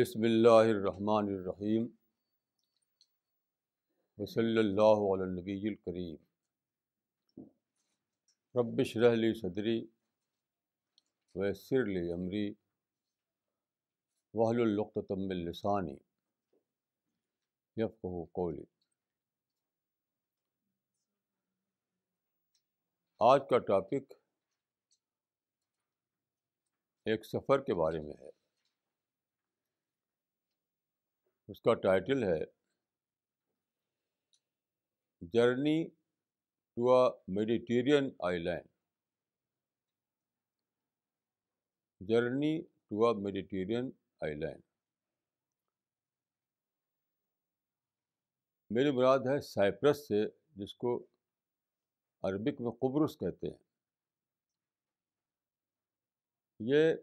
بسم اللہ الرحمن الرحیم وصلی اللہ علی النبی الکریم ربش رحلی صدری ویسر لی عمری وحل القتم السانی یفقہ قولی آج کا ٹاپک ایک سفر کے بارے میں ہے اس کا ٹائٹل ہے journey to a Mediterranean island journey to a Mediterranean island میری مراد ہے سائپرس سے، جس کو عربک میں قبرص کہتے ہیں۔ یہ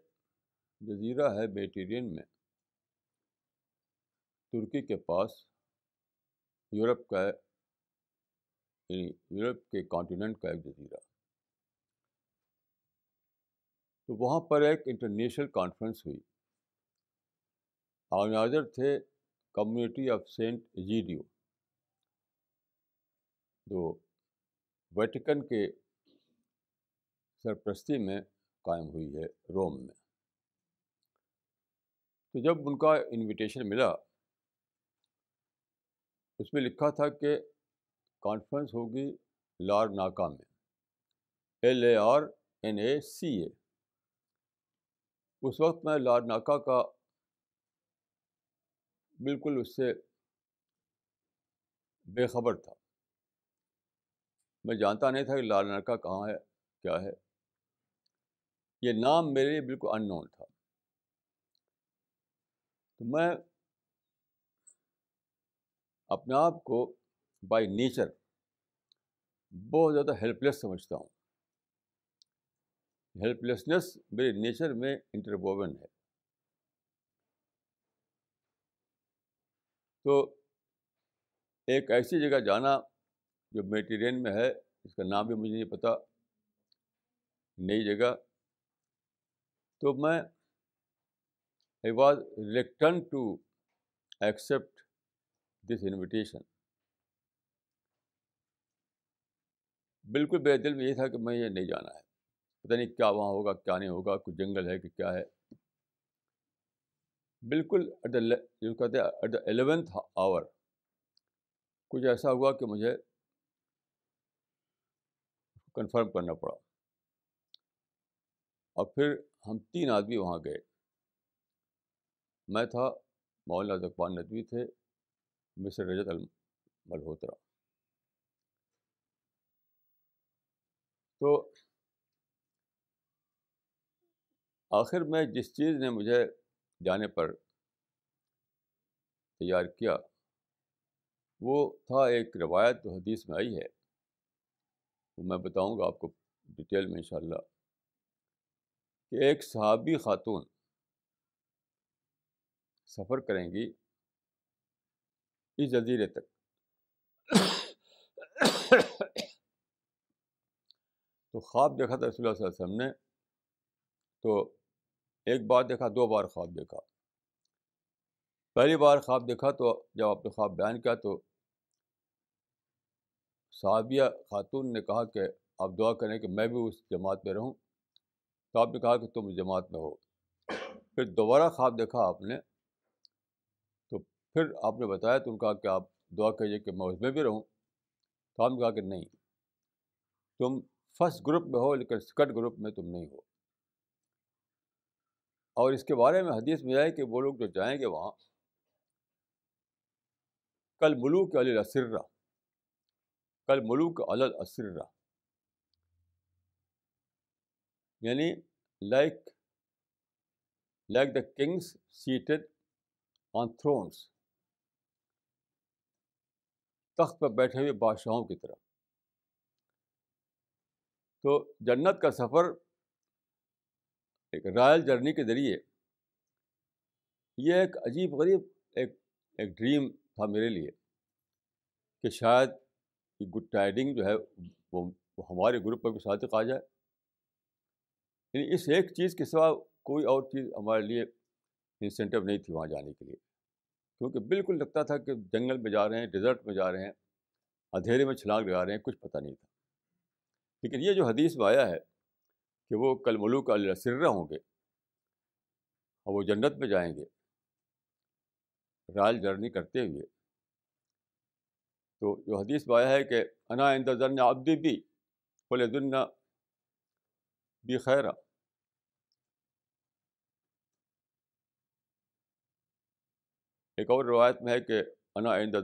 جزیرہ ہے میڈیٹیرین میں۔ ترکی کے پاس یورپ کا یعنی یورپ کے کانٹیننٹ کا ایک جزیرہ۔ تو وہاں پر ایک انٹرنیشنل کانفرنس ہوئی۔ آرگنائزر تھے کمیونٹی آف سینٹ ایجیڈیو۔ جو ویٹیکن کے سرپرستی میں قائم ہوئی ہے روم میں۔ تو جب ان کا انویٹیشن ملا اس میں لکھا تھا کہ کانفرنس ہوگی لار ناکا میں۔ L A R N A C A اس وقت میں لار ناکا کا بالکل اس سے بے خبر تھا۔ میں جانتا نہیں تھا کہ لال ناکا کہاں ہے، کیا ہے۔ یہ نام میرے لیے بالکل ان نون تھا۔ تو میں اپنے آپ کو بائی نیچر بہت زیادہ ہیلپ لیس سمجھتا ہوں۔ ہیلپ لیسنیس میرے نیچر میں انٹربوون ہے۔ تو ایک ایسی جگہ جانا جو میٹیرین میں ہے، اس کا نام بھی مجھے نہیں پتہ نئی جگہ۔ تو میں I was reluctant to accept this invitation. بالکل میرے دل میں یہ تھا کہ میں یہ نہیں جانا ہے۔ پتہ نہیں کیا وہاں ہوگا، کیا نہیں ہوگا، کچھ جنگل ہے کہ کیا ہے۔ بالکل ایٹ دا جو کہتے ہیں ایٹ دا الیونتھ آور۔ کچھ ایسا ہوا کہ مجھے کنفرم کرنا پڑا۔ اور پھر ہم تین آدمی وہاں گئے۔ میں تھا، مولانا زکبان ندوی تھے۔ مسر رجت الملہوترا۔ تو آخر میں جس چیز نے مجھے جانے پر تیار کیا، وہ تھا ایک روایت جو حدیث میں آئی ہے۔ وہ میں بتاؤں گا آپ کو ڈیٹیل میں انشاءاللہ۔ کہ ایک صحابی خاتون سفر کریں گی۔ اس جزیرے تک تو خواب دیکھا تھا رسول اللہ صلی اللہ علیہ وسلم نے۔ تو ایک بار دیکھا، دو بار خواب دیکھا۔ پہلی بار خواب دیکھا تو جب آپ نے خواب بیان کیا تو صحابیہ خاتون نے کہا کہ آپ دعا کریں کہ میں بھی اس جماعت میں رہوں۔ تو آپ نے کہا کہ تم اس جماعت میں ہو۔ پھر دوبارہ خواب دیکھا آپ نے۔ پھر آپ نے بتایا تو ان کا کہ آپ دعا کریے کہ میں اس میں بھی رہوں۔ تو آپ نے کہا کہ نہیں، تم فسٹ گروپ میں ہو لیکن سیکنڈ گروپ میں تم نہیں ہو۔ اور اس کے بارے میں حدیث میں آئے کہ وہ لوگ جو جائیں گے وہاں، کل ملوک علی اسرا کل ملوک علی اسرا یعنی like like the kings seated on thrones تخت پر بیٹھے ہوئے بادشاہوں کی طرح تو جنت کا سفر ایک رائل جرنی کے ذریعے۔ یہ ایک عجیب غریب ایک ایک ڈریم تھا میرے لیے کہ شاید یہ گڈ ٹائڈنگ جو ہے وہ ہمارے گروپ پر بھی صادق آ جائے۔ یعنی اس ایک چیز کے سوا کوئی اور چیز ہمارے لیے انسینٹیو نہیں تھی وہاں جانے کے لیے۔ کیونکہ بالکل لگتا تھا کہ جنگل میں جا رہے ہیں، ڈیزرٹ میں جا رہے ہیں، اندھیرے میں چھلانگ لگا رہے ہیں، کچھ پتہ نہیں تھا۔ لیکن یہ جو حدیث میں آیا ہے کہ وہ کل ملوک علیہ سرہ ہوں گے اور وہ جنت میں جائیں گے، رائل جرنی کرتے ہوئے، تو جو حدیث میں آیا ہے کہ انا ذن ابدی بھی بولے دن بھی خیرہ۔ ایک اور روایت میں ہے کہ انا عند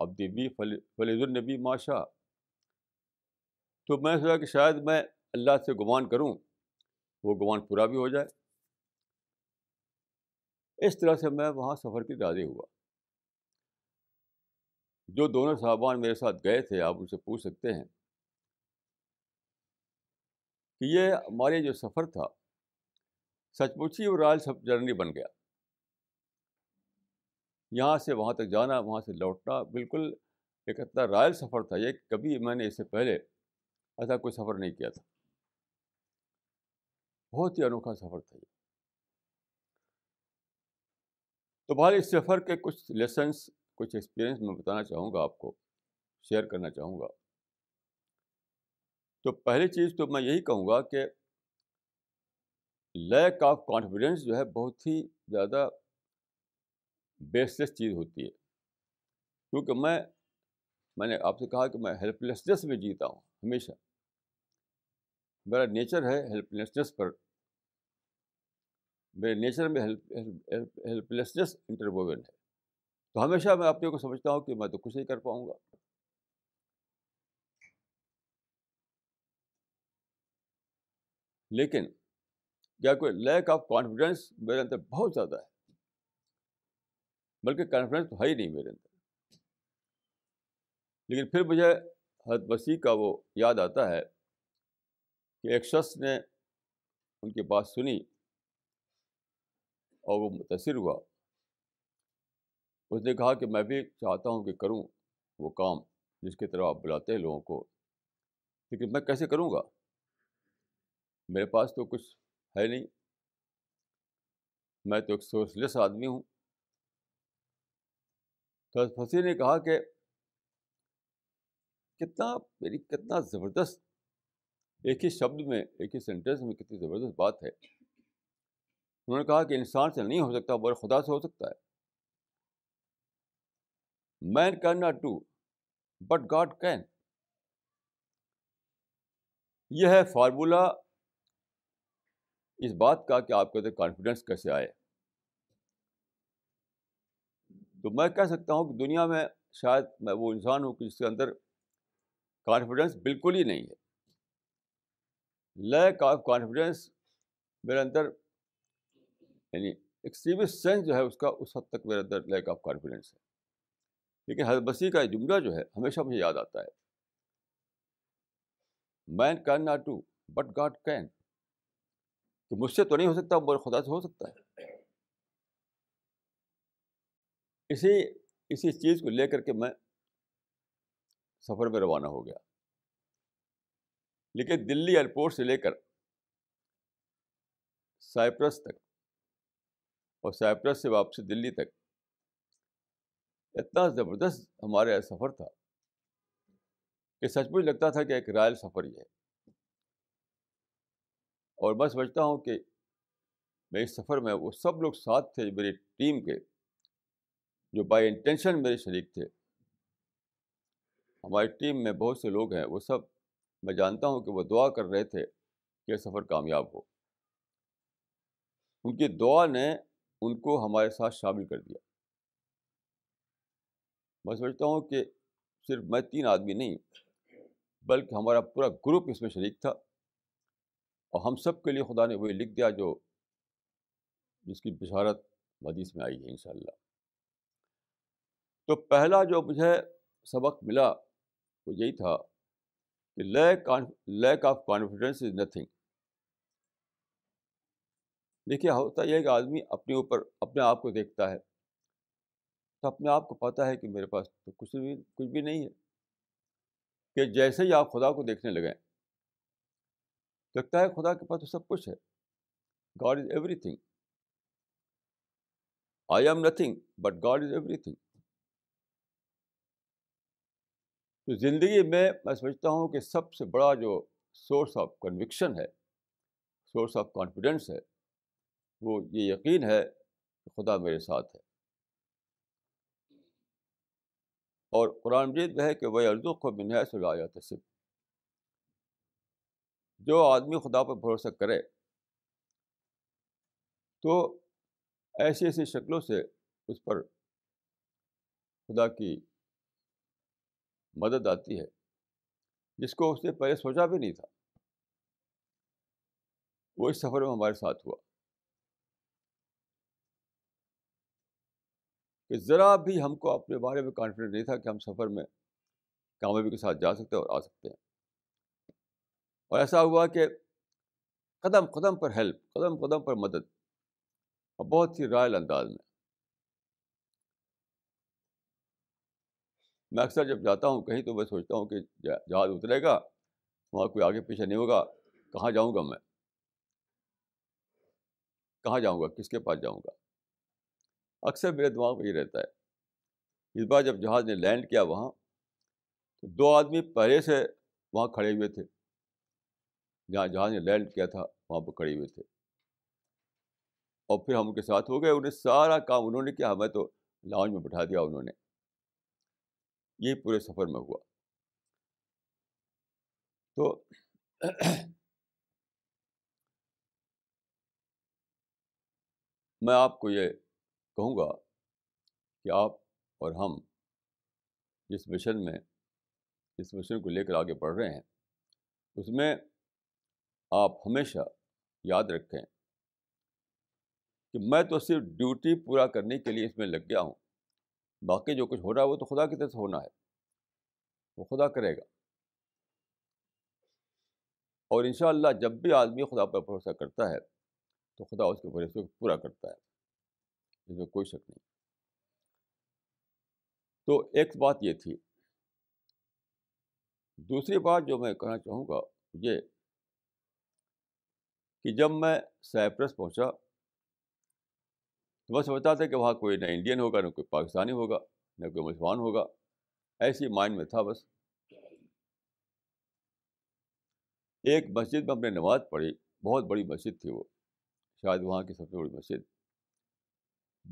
ابدی بھی، فلی النبی ماشا تو میں سوچا کہ شاید میں اللہ سے گمان کروں، وہ گمان پورا بھی ہو جائے۔ اس طرح سے میں وہاں سفر کی راضی ہوا۔ جو دونوں صاحبان میرے ساتھ گئے تھے، آپ ان سے پوچھ سکتے ہیں کہ یہ ہمارے جو سفر تھا، سچ مچ ہی وہ رائل سب جرنی بن گیا۔ یہاں سے وہاں تک جانا، وہاں سے لوٹنا، بالکل ایک اتنا رائل سفر تھا، یہ کبھی میں نے اس سے پہلے ایسا کوئی سفر نہیں کیا تھا۔ بہت ہی انوکھا سفر تھا یہ۔ تو بہر اس سفر کے کچھ لیسنس کچھ ایکسپیرئنس میں بتانا چاہوں گا آپ کو شیئر کرنا چاہوں گا۔ تو پہلی چیز تو میں یہی کہوں گا کہ لیک آف کانفیڈینس جو ہے بہت ہی زیادہ بیسلیس چیز ہوتی ہے۔ کیونکہ میں میں نے آپ سے کہا کہ میں ہیلپ لیسنیس میں جیتا ہوں، ہمیشہ۔ میرا نیچر ہے ہیلپ لیسنیس پر۔ میرے نیچر میں ہیلپ لیسنیس انٹرووین ہے۔ تو ہمیشہ میں اپنے کو سمجھتا ہوں کہ میں تو کچھ نہیں کر پاؤں گا۔ لیکن کیا کوئی لیک آف کانفیڈینس میرے اندر بہت زیادہ ہے؟ بلکہ کانفیڈینس تو ہے ہی نہیں میرے اندر۔ لیکن پھر مجھے حد وسیع کا وہ یاد آتا ہے کہ ایک شخص نے ان کی بات سنی اور وہ متاثر ہوا۔ اس نے کہا کہ میں بھی چاہتا ہوں کہ کروں وہ کام جس کی طرح آپ بلاتے ہیں لوگوں کو۔ لیکن میں کیسے کروں گا؟ میرے پاس تو کچھ ہے نہیں۔ میں تو ایک سورس لیس آدمی ہوں۔ فصیح نے کہا کہ کتنا میری کتنا زبردست ایک ہی شبد میں، ایک ہی سینٹینس میں کتنی زبردست بات ہے۔ انہوں نے کہا کہ انسان سے نہیں ہو سکتا بڑے خدا سے ہو سکتا ہے۔ Man can not do but God can یہ ہے فارمولا اس بات کا کہ آپ کے اندر کانفیڈینس کیسے آئے۔ تو میں کہہ سکتا ہوں کہ دنیا میں شاید میں وہ انسان ہوں کہ جس کے اندر کانفیڈینس بالکل ہی نہیں ہے۔ لیک آف کانفیڈینس میرے اندر یعنی ایکسٹریمسٹ سینس جو ہے اس کا اس حد تک میرے اندر لیک آف کانفیڈینس ہے۔ لیکن حضرت مسیح کا جملہ جو ہے ہمیشہ مجھے یاد آتا ہے۔ Man can not do but God can کہ مجھ سے تو نہیں ہو سکتا، مگر خدا سے ہو سکتا ہے۔ اسی اسی چیز کو لے کر کے میں سفر میں روانہ ہو گیا۔ لیکن دلی ایئرپورٹ سے لے کر سائپرس تک اور سائپرس سے واپسی دلی تک اتنا زبردست ہمارے یہاں سفر تھا کہ سچ مچ لگتا تھا کہ ایک رائل سفر ہی ہے۔ اور میں سمجھتا ہوں کہ میں اس سفر میں وہ سب لوگ ساتھ تھے، میری ٹیم کے جو بائی انٹینشن میرے شریک تھے۔ ہماری ٹیم میں بہت سے لوگ ہیں، وہ سب میں جانتا ہوں کہ وہ دعا کر رہے تھے کہ سفر کامیاب ہو۔ ان کی دعا نے ان کو ہمارے ساتھ شامل کر دیا۔ میں سمجھتا ہوں کہ صرف میں تین آدمی نہیں، بلکہ ہمارا پورا گروپ اس میں شریک تھا۔ اور ہم سب کے لیے خدا نے وہی لکھ دیا جو جس کی بشارت حدیث میں آئی ہے انشاءاللہ۔ تو پہلا جو مجھے سبق ملا وہ یہی تھا کہ lack lack of confidence is nothing دیکھیے، ہوتا یہ کہ آدمی اپنے اوپر، اپنے آپ کو دیکھتا ہے تو اپنے آپ کو پتہ ہے کہ میرے پاس تو کچھ بھی کچھ بھی نہیں ہے۔ کہ جیسے ہی آپ خدا کو دیکھنے لگیں، لگتا ہے خدا کے پاس تو سب کچھ ہے۔ God is everything I am nothing but God is everything تو زندگی میں میں سمجھتا ہوں کہ سب سے بڑا جو سورس آف کنوکشن ہے سورس آف کانفیڈینس ہے، وہ یہ یقین ہے کہ خدا میرے ساتھ ہے۔ اور قرآن مجید میں ہے کہ وہ اردو کو بنیا سے لایا تصب جو آدمی خدا پر بھروسہ کرے، تو ایسی ایسی شکلوں سے اس پر خدا کی مدد آتی ہے۔ جس کو اس نے پہلے سوچا بھی نہیں تھا۔ وہ اس سفر میں ہمارے ساتھ ہوا۔ کہ ذرا بھی ہم کو اپنے بارے میں کانفیڈنٹ نہیں تھا کہ ہم سفر میں کامیابی کے ساتھ جا سکتے ہیں اور آ سکتے ہیں۔ اور ایسا ہوا کہ قدم قدم پر ہیلپ قدم قدم پر مدد، اور بہت ہی رائل انداز میں میں اکثر جب جاتا ہوں کہیں تو میں سوچتا ہوں کہ جہاز اترے گا، وہاں کوئی آگے پیچھے نہیں ہوگا، کہاں جاؤں گا میں؟ کہاں جاؤں گا؟ کس کے پاس جاؤں گا؟ اکثر میرے دماغ میں یہ رہتا ہے۔ اس بار جب جہاز نے لینڈ کیا وہاں، تو دو آدمی پہلے سے وہاں کھڑے ہوئے تھے۔ جہاں جہاز نے لینڈ کیا تھا، وہاں پہ کھڑے ہوئے تھے۔ اور پھر ہم ان کے ساتھ ہو گئے۔ انہیں سارا کام انہوں نے کیا، ہمیں تو لاؤنج میں بٹھا دیا انہوں نے۔ یہ پورے سفر میں ہوا۔ تو میں آپ کو یہ کہوں گا کہ آپ اور ہم جس مشن میں اس مشن کو لے کر آگے بڑھ رہے ہیں، اس میں آپ ہمیشہ یاد رکھیں کہ میں تو صرف ڈیوٹی پورا کرنے کے لیے اس میں لگ گیا ہوں۔ باقی جو کچھ ہو رہا ہے وہ تو خدا کی طرف سے ہونا ہے۔ وہ خدا کرے گا۔ اور انشاءاللہ جب بھی آدمی خدا پر بھروسہ کرتا ہے تو خدا اس کے بھروسے کو پورا کرتا ہے۔ اس میں کوئی شک نہیں۔ تو ایک بات یہ تھی۔ دوسری بات جو میں کہنا چاہوں گا یہ کہ جب میں سائپرس پہنچا تو میں سمجھتا تھا کہ وہاں کوئی نہ انڈین ہوگا، نہ کوئی پاکستانی ہوگا، نہ کوئی مسلمان ہوگا۔ ایسی مائنڈ میں تھا بس۔ ایک مسجد میں ہم نے نماز پڑھی، بہت بڑی مسجد تھی وہ۔ شاید وہاں کی سب سے بڑی مسجد۔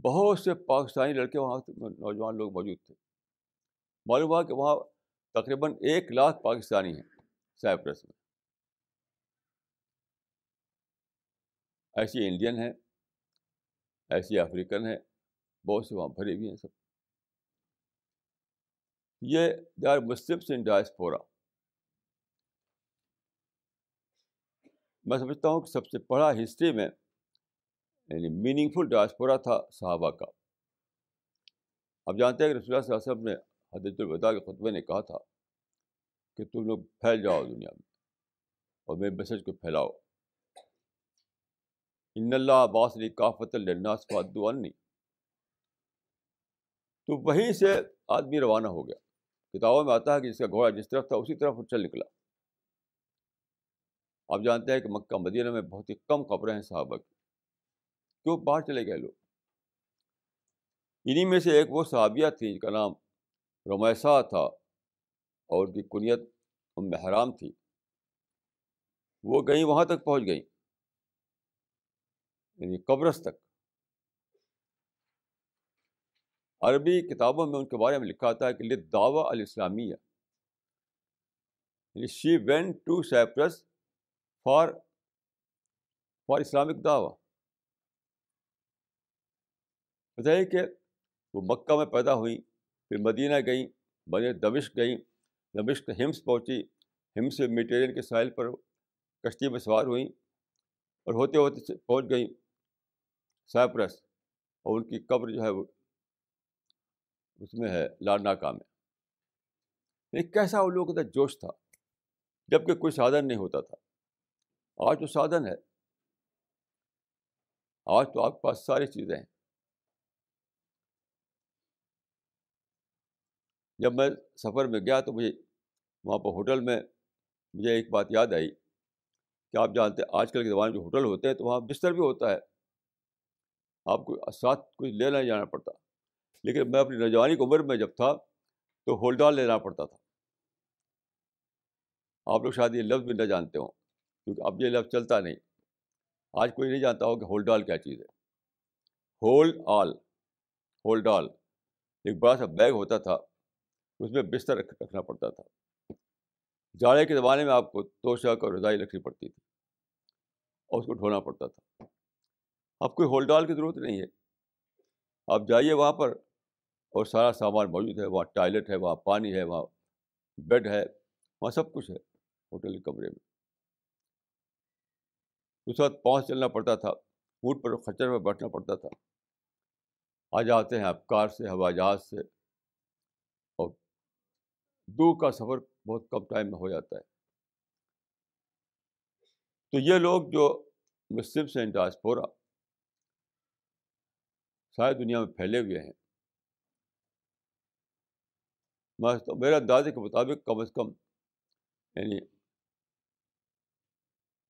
بہت سے پاکستانی لڑکے وہاں نوجوان لوگ موجود تھے۔ معلوم ہوا کہ وہاں تقریباً ایک لاکھ پاکستانی ہیں سائپرس میں۔ ایسی انڈین ہیں۔ ایسی افریقن ہیں، بہت سے وہاں بھرے بھی ہیں سب۔ یہ they are Muslims in diaspora میں سمجھتا ہوں کہ سب سے بڑا ہسٹری میں یعنی میننگ فل ڈائسپورا تھا صحابہ کا۔ اب جانتے ہیں کہ رسول اللہ صلی اللہ علیہ وسلم نے حضرت الوداع کے خطبے نے کہا تھا کہ تم لوگ پھیل جاؤ دنیا میں اور میرے میسج کو پھیلاؤ۔ ان اللہ عباس علی کافت الناس فادو تو وہیں سے آدمی روانہ ہو گیا۔ کتابوں میں آتا ہے کہ جس کا گھوڑا جس طرف تھا اسی طرف چل نکلا۔ آپ جانتے ہیں کہ مکہ مدینہ میں بہت ہی کم خبریں ہیں صحابہ کی۔ کیوں؟ باہر چلے گئے لوگ۔ انہیں میں سے ایک وہ صحابیہ تھی جن کا نام رمیسا تھا اور ان کی کنیت ام حرام تھی۔ وہ گئیں، وہاں تک پہنچ گئیں۔ یعنی قبرص تک۔ عربی کتابوں میں ان کے بارے میں لکھا تھا کہ لد دعوی الاسلامیہ۔ یعنی she went to Cyprus for for Islamic دعوی بتائیے کہ وہ مکہ میں پیدا ہوئیں پھر مدینہ گئیں بنے دمشق گئیں، دمشق ہمس پہنچی، ہمس میٹیرین کے ساحل پر کشتی میں سوار ہوئیں اور ہوتے ہوتے پہنچ گئیں۔ سائپرس اور ان کی قبر جو ہے وہ اس میں ہے لارناکا میں لیکن یعنی کیسا ان لوگوں کا جوش تھا جبکہ کوئی سادھن نہیں ہوتا تھا۔ آج تو سادھن ہے۔ آج تو آپ کے پاس ساری چیزیں ہیں۔ جب میں سفر میں گیا تو مجھے وہاں پہ ہوٹل میں مجھے ایک بات یاد آئی کہ آپ جانتے ہیں، آج کل کے زمانے جو ہوٹل ہوتے ہیں تو وہاں بستر بھی ہوتا ہے۔ آپ کو ساتھ کچھ لینا جانا پڑتا۔ لیکن میں اپنی نوجوانی کی عمر میں جب تھا تو ہولڈال لینا پڑتا تھا۔ آپ لوگ شاید یہ لفظ بھی نہ جانتے ہوں، کیونکہ اب یہ لفظ چلتا نہیں۔ آج کوئی نہیں جانتا ہو کہ ہولڈال کیا چیز ہے۔ ہولڈ آل ہولڈ آل ایک بڑا سا بیگ ہوتا تھا، اس میں بستر رکھنا پڑتا تھا۔ جاڑے کے زمانے میں آپ کو توشک اور رضائی رکھنی پڑتی تھی اور اس کو ڈھونا پڑتا تھا۔ اب کوئی ہولڈال کی ضرورت نہیں ہے۔ آپ جائیے وہاں پر اور سارا سامان موجود ہے، وہاں ٹوائلٹ ہے، وہاں پانی ہے، وہاں بیڈ ہے، وہاں سب کچھ ہے ہوٹل کے کمرے میں۔ اس وقت پہنچ چلنا پڑتا تھا اونٹ پر خچر میں بیٹھنا پڑتا تھا۔ آ جاتے ہیں آپ کار سے، ہوائی جہاز سے اور دور کا سفر بہت کم ٹائم میں ہو جاتا ہے۔ تو یہ لوگ جو مسلم ہیں ڈاسپورا ساری دنیا میں پھیلے ہوئے ہیں۔ میرے اندازے کے مطابق کم از کم یعنی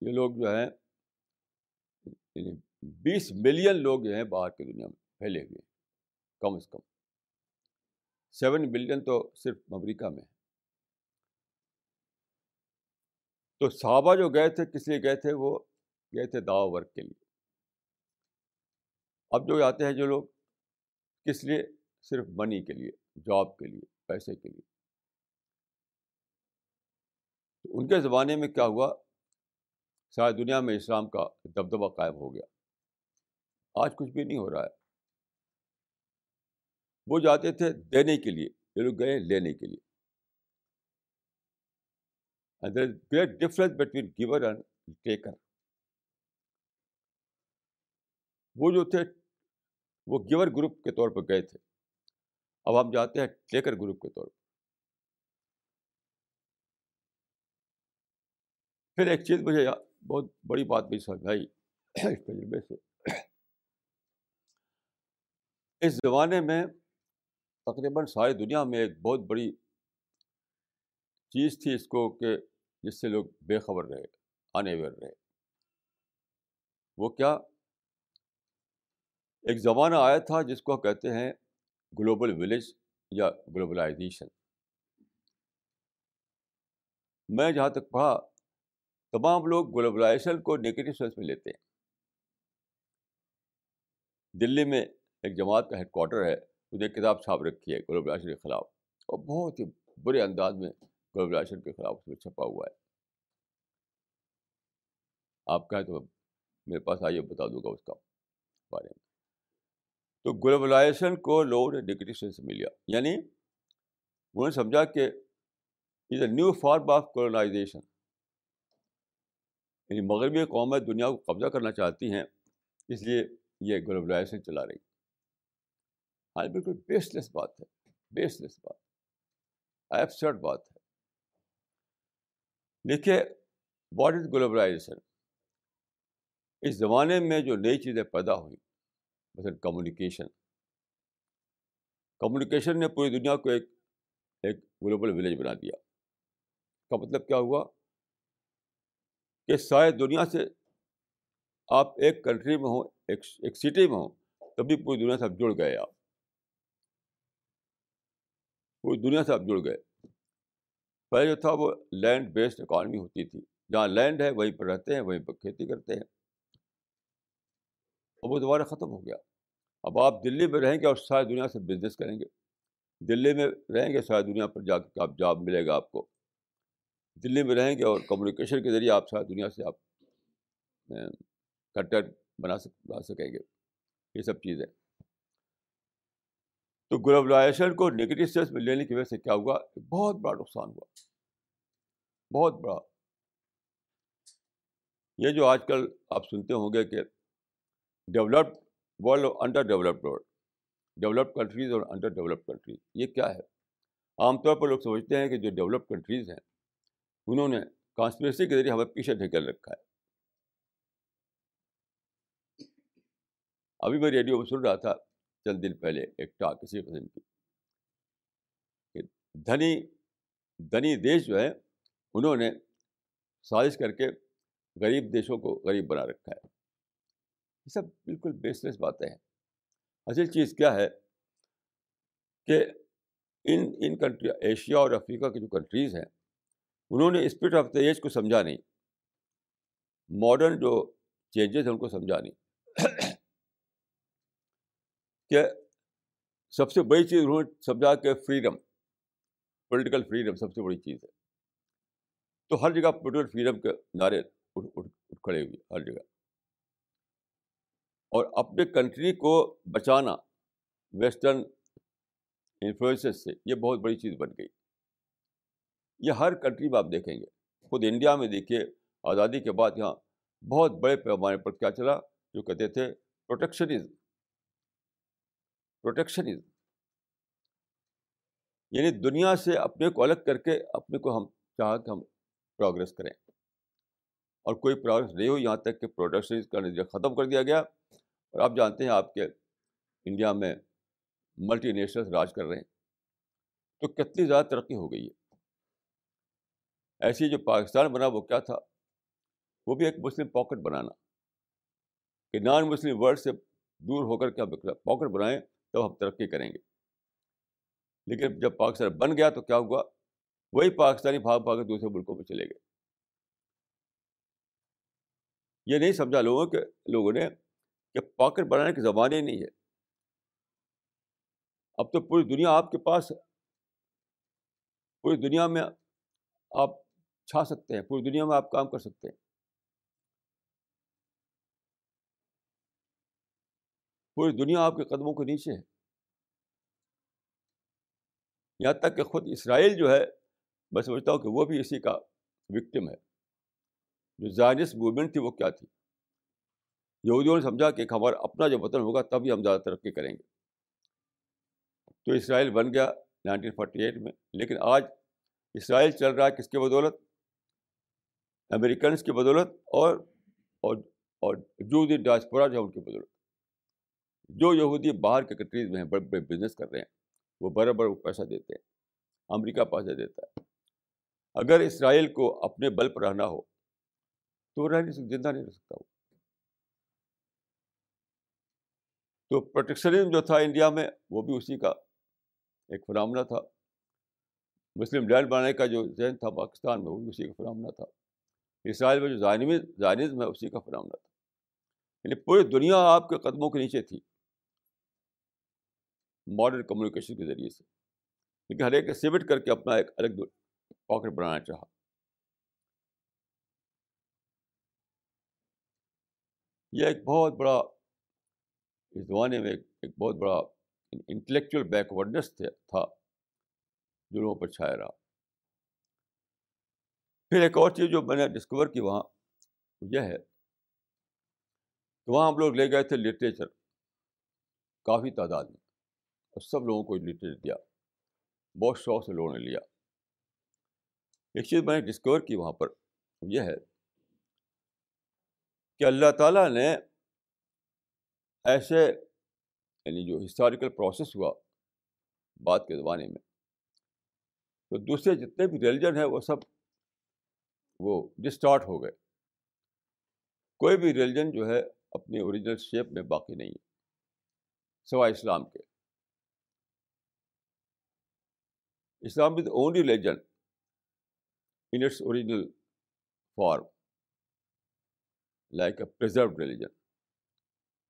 یہ لوگ جو ہیں یعنی بیس ملین لوگ جو ہیں باہر کی دنیا میں پھیلے ہوئے ہیں، کم از کم۔ سیون ملین تو صرف امریکہ میں ہے۔ تو صحابہ جو گئے تھے، کس لیے گئے تھے؟ وہ گئے تھے دعو ورک کے لیے۔ اب جو آتے ہیں جو لوگ، کس لیے؟ صرف منی کے لیے جاب کے لیے، پیسے کے لیے۔ تو ان کے زمانے میں کیا ہوا؟ ساری دنیا میں اسلام کا دبدبہ قائم ہو گیا۔ آج کچھ بھی نہیں ہو رہا ہے۔ وہ جاتے تھے دینے کے لیے، یہ لوگ گئے لینے کے لیے۔ Great difference between giver and taker وہ جو تھے، وہ گیور گروپ کے طور پر گئے تھے۔ اب ہم جاتے ہیں ٹیکر گروپ کے طور پر۔ پھر ایک چیز مجھے بہت بڑی بات بھی سمجھ آئی اس تجربے سے۔ اس زمانے میں تقریباً ساری دنیا میں ایک بہت بڑی چیز تھی اس کو کہ جس سے لوگ بے خبر رہے انویئر رہے۔ وہ کیا؟ ایک زمانہ آیا تھا جس کو کہتے ہیں گلوبل ولیج یا گلوبلائزیشن۔ میں جہاں تک پڑھا، تمام لوگ گلوبلائزیشن کو نگیٹو سینس میں لیتے ہیں۔ دلی میں ایک جماعت کا ہیڈ کوارٹر ہے انہیں کتاب چھاپ رکھی ہے گلوبلائزیشن کے خلاف، اور بہت ہی برے انداز میں گلوبلائزیشن کے خلاف اس میں چھپا ہوا ہے۔ آپ کہیں تو میرے پاس آئیے، بتا دوں گا اس کا بارے میں۔ تو گلوبلائزیشن کو لوگوں نے نگیٹو سینس میں لیا۔ یعنی انہوں نے سمجھا کہ is a new form of colonisation یعنی مغربی قومیں دنیا کو قبضہ کرنا چاہتی ہیں، اس لیے یہ گلوبلائزیشن چلا رہی۔ ہاں بالکل بیس لیس بات ہے بیس لیس بات ایبسرڈ بات ہے۔ دیکھیے، واٹ از گلوبلائزیشن؟ اس زمانے میں جو نئی چیزیں پیدا ہوئی مثلاً کمیونیکیشن کمیونیکیشن نے پوری دنیا کو ایک ایک گلوبل ولیج بنا دیا۔ کا مطلب کیا ہوا؟ کہ ساری دنیا سے آپ ایک کنٹری میں ہوں، ایک ایک سٹی میں ہوں، تبھی پوری دنیا سے آپ جڑ گئے آپ۔ پوری دنیا سے آپ جڑ گئے۔ پہلے جو تھا وہ لینڈ بیسڈ اکانومی ہوتی تھی۔ جہاں لینڈ ہے وہیں پر رہتے ہیں، وہیں پر کھیتی کرتے ہیں۔ اور وہ دوبارہ ختم ہو گیا۔ اب آپ دلی میں رہیں گے اور ساری دنیا سے بزنس کریں گے۔ دلی میں رہیں گے، ساری دنیا پر جا کے آپ جاب ملے گا آپ کو۔ دلی میں رہیں گے اور کمیونیکیشن کے ذریعے آپ ساری دنیا سے آپ کنٹیکٹ بنا سک، بنا سکیں گے۔ یہ سب چیزیں۔ تو گلوبلائزیشن کو نگیٹو سینس میں لینے کی وجہ سے کیا ہوا؟ بہت بڑا نقصان ہوا۔ بہت بڑا۔ یہ جو آج کل آپ سنتے ہوں گے کہ ڈیولپڈ ورلڈ اور underdeveloped world developed countries اور انڈر ڈیولپڈ کنٹریز یہ کیا ہے؟ عام طور پر لوگ سمجھتے ہیں کہ جو ڈیولپڈ کنٹریز ہیں، انہوں نے کانسپریسی کے ذریعے ہمیں پیچھے ڈھکل رکھا ہے۔ ابھی میں ریڈیو میں سن رہا تھا، چند دن پہلے ایک ٹاک کسی قسم کی۔ کہ دھنی دھنی دیش جو ہے انہوں نے سازش کر کے غریب دیشوں کو غریب بنا رکھا ہے۔ یہ سب بالکل بیس لیس باتیں ہیں۔ اصل چیز کیا ہے کہ ان ان کنٹری، ایشیا اور افریقہ کی جو کنٹریز ہیں، انہوں نے اسپرٹ آف دا ایج کو سمجھا نہیں۔ ماڈرن جو چینجز ہیں ان کو سمجھا نہیں۔ کہ سب سے بڑی چیز انہوں نے سمجھا کہ فریڈم پولیٹیکل فریڈم سب سے بڑی چیز ہے۔ تو ہر جگہ پولیٹیکل فریڈم کے نعرے اٹھ کھڑے ہوئے ہر جگہ۔ اور اپنے کنٹری کو بچانا ویسٹرن انفلوئنسز سے، یہ بہت بڑی چیز بن گئی۔ یہ ہر کنٹری میں آپ دیکھیں گے۔ خود انڈیا میں دیکھیے، آزادی کے بعد یہاں بہت بڑے پیمانے پر کیا چلا؟ جو کہتے تھے، پروٹیکشنزم۔ پروٹیکشنزم۔ یعنی دنیا سے اپنے کو الگ کر کے اپنے کو ہم چاہ کہ ہم پروگرس کریں۔ اور کوئی پروگرس نہیں ہو، یہاں تک کہ پروٹیکشن کا نظریہ ختم کر دیا گیا۔ اور آپ جانتے ہیں آپ کے انڈیا میں ملٹی نیشنل راج کر رہے ہیں، تو کتنی زیادہ ترقی ہو گئی ہے۔ ایسی جو پاکستان بنا وہ کیا تھا؟ وہ بھی ایک مسلم پاکٹ بنانا۔ کہ نان مسلم ورلڈ سے دور ہو کر کے ہم پاکٹ بنائیں تب ہم ترقی کریں گے۔ لیکن جب پاکستان بن گیا تو کیا ہوا؟ وہی پاکستانی بھاگ بھاگ دوسرے ملکوں میں چلے گئے۔ یہ نہیں سمجھا لوگوں کے لوگوں نے کہ پاکٹ بنانے کے زمانے نہیں ہے۔ اب تو پوری دنیا آپ کے پاس ہے۔ پوری دنیا میں آپ چھا سکتے ہیں، پوری دنیا میں آپ کام کر سکتے ہیں۔ پوری دنیا آپ کے قدموں کے نیچے ہے۔ یہاں تک کہ خود اسرائیل جو ہے، میں سمجھتا ہوں کہ وہ بھی اسی کا وکٹم ہے۔ جو زائنس موومنٹ تھی وہ کیا تھی؟ یہودیوں نے سمجھا کہ ہمارا اپنا جو وطن ہوگا تبھی ہم زیادہ ترقی کریں گے۔ تو اسرائیل بن گیا نائنٹین فورٹی ایٹ میں۔ لیکن آج اسرائیل چل رہا ہے کس کی بدولت؟ امریکنس کی بدولت اور اور اور جو ڈاسپورا جو ہے ان کی بدولت۔ جو یہودی باہر کے کنٹریز میں ہیں، بڑے بڑے بزنس کر رہے ہیں، وہ بڑے بڑے پیسہ دیتے ہیں۔ امریکہ پیسہ دیتا ہے۔ اگر اسرائیل کو اپنے بل پر رہنا ہو، تو رہ نہیں سکتا، زندہ نہیں رہ سکتا وہ۔ تو پروٹیکشنزم جو تھا انڈیا میں، وہ بھی اسی کا ایک فرامنا تھا۔ مسلم لینڈ بنانے کا جو ذہن تھا پاکستان میں، وہ بھی اسی کا فرامنا تھا۔ اسرائیل میں جو زائنزم ہے، اسی کا فرامنا تھا۔ یعنی پوری دنیا آپ کے قدموں کے نیچے تھی۔ ماڈرن کمیونیکیشن کے ذریعے سے۔ لیکن ہر ایک سمٹ کر کے اپنا ایک الگ پاکٹ بنانا چاہا۔ یہ ایک بہت بڑا اس زمانے میں ایک بہت بڑا انٹلیکچوئل بیکورڈنس تھا جو لوگوں پر چھایا رہا۔ پھر ایک اور چیز جو میں نے ڈسکور کی وہاں یہ ہے کہ وہاں ہم لوگ لے گئے تھے لٹریچر کافی تعداد میں، اور سب لوگوں کو لٹریچر دیا۔ بہت شوق سے لوگوں نے لیا۔ ایک چیز میں نے ڈسکور کی وہاں پر یہ ہے کہ اللہ تعالیٰ نے ایسے یعنی جو ہسٹوریکل پروسیس ہوا، بات کے زمانے میں، تو دوسرے جتنے بھی ریلیجن ہیں، وہ سب وہ ڈسٹارٹ ہو گئے۔ کوئی بھی ریلیجن جو ہے، اپنی اوریجنل شیپ میں باقی نہیں ہے، سوائے اسلام کے۔ Islam is only religion in its original form like a preserved religion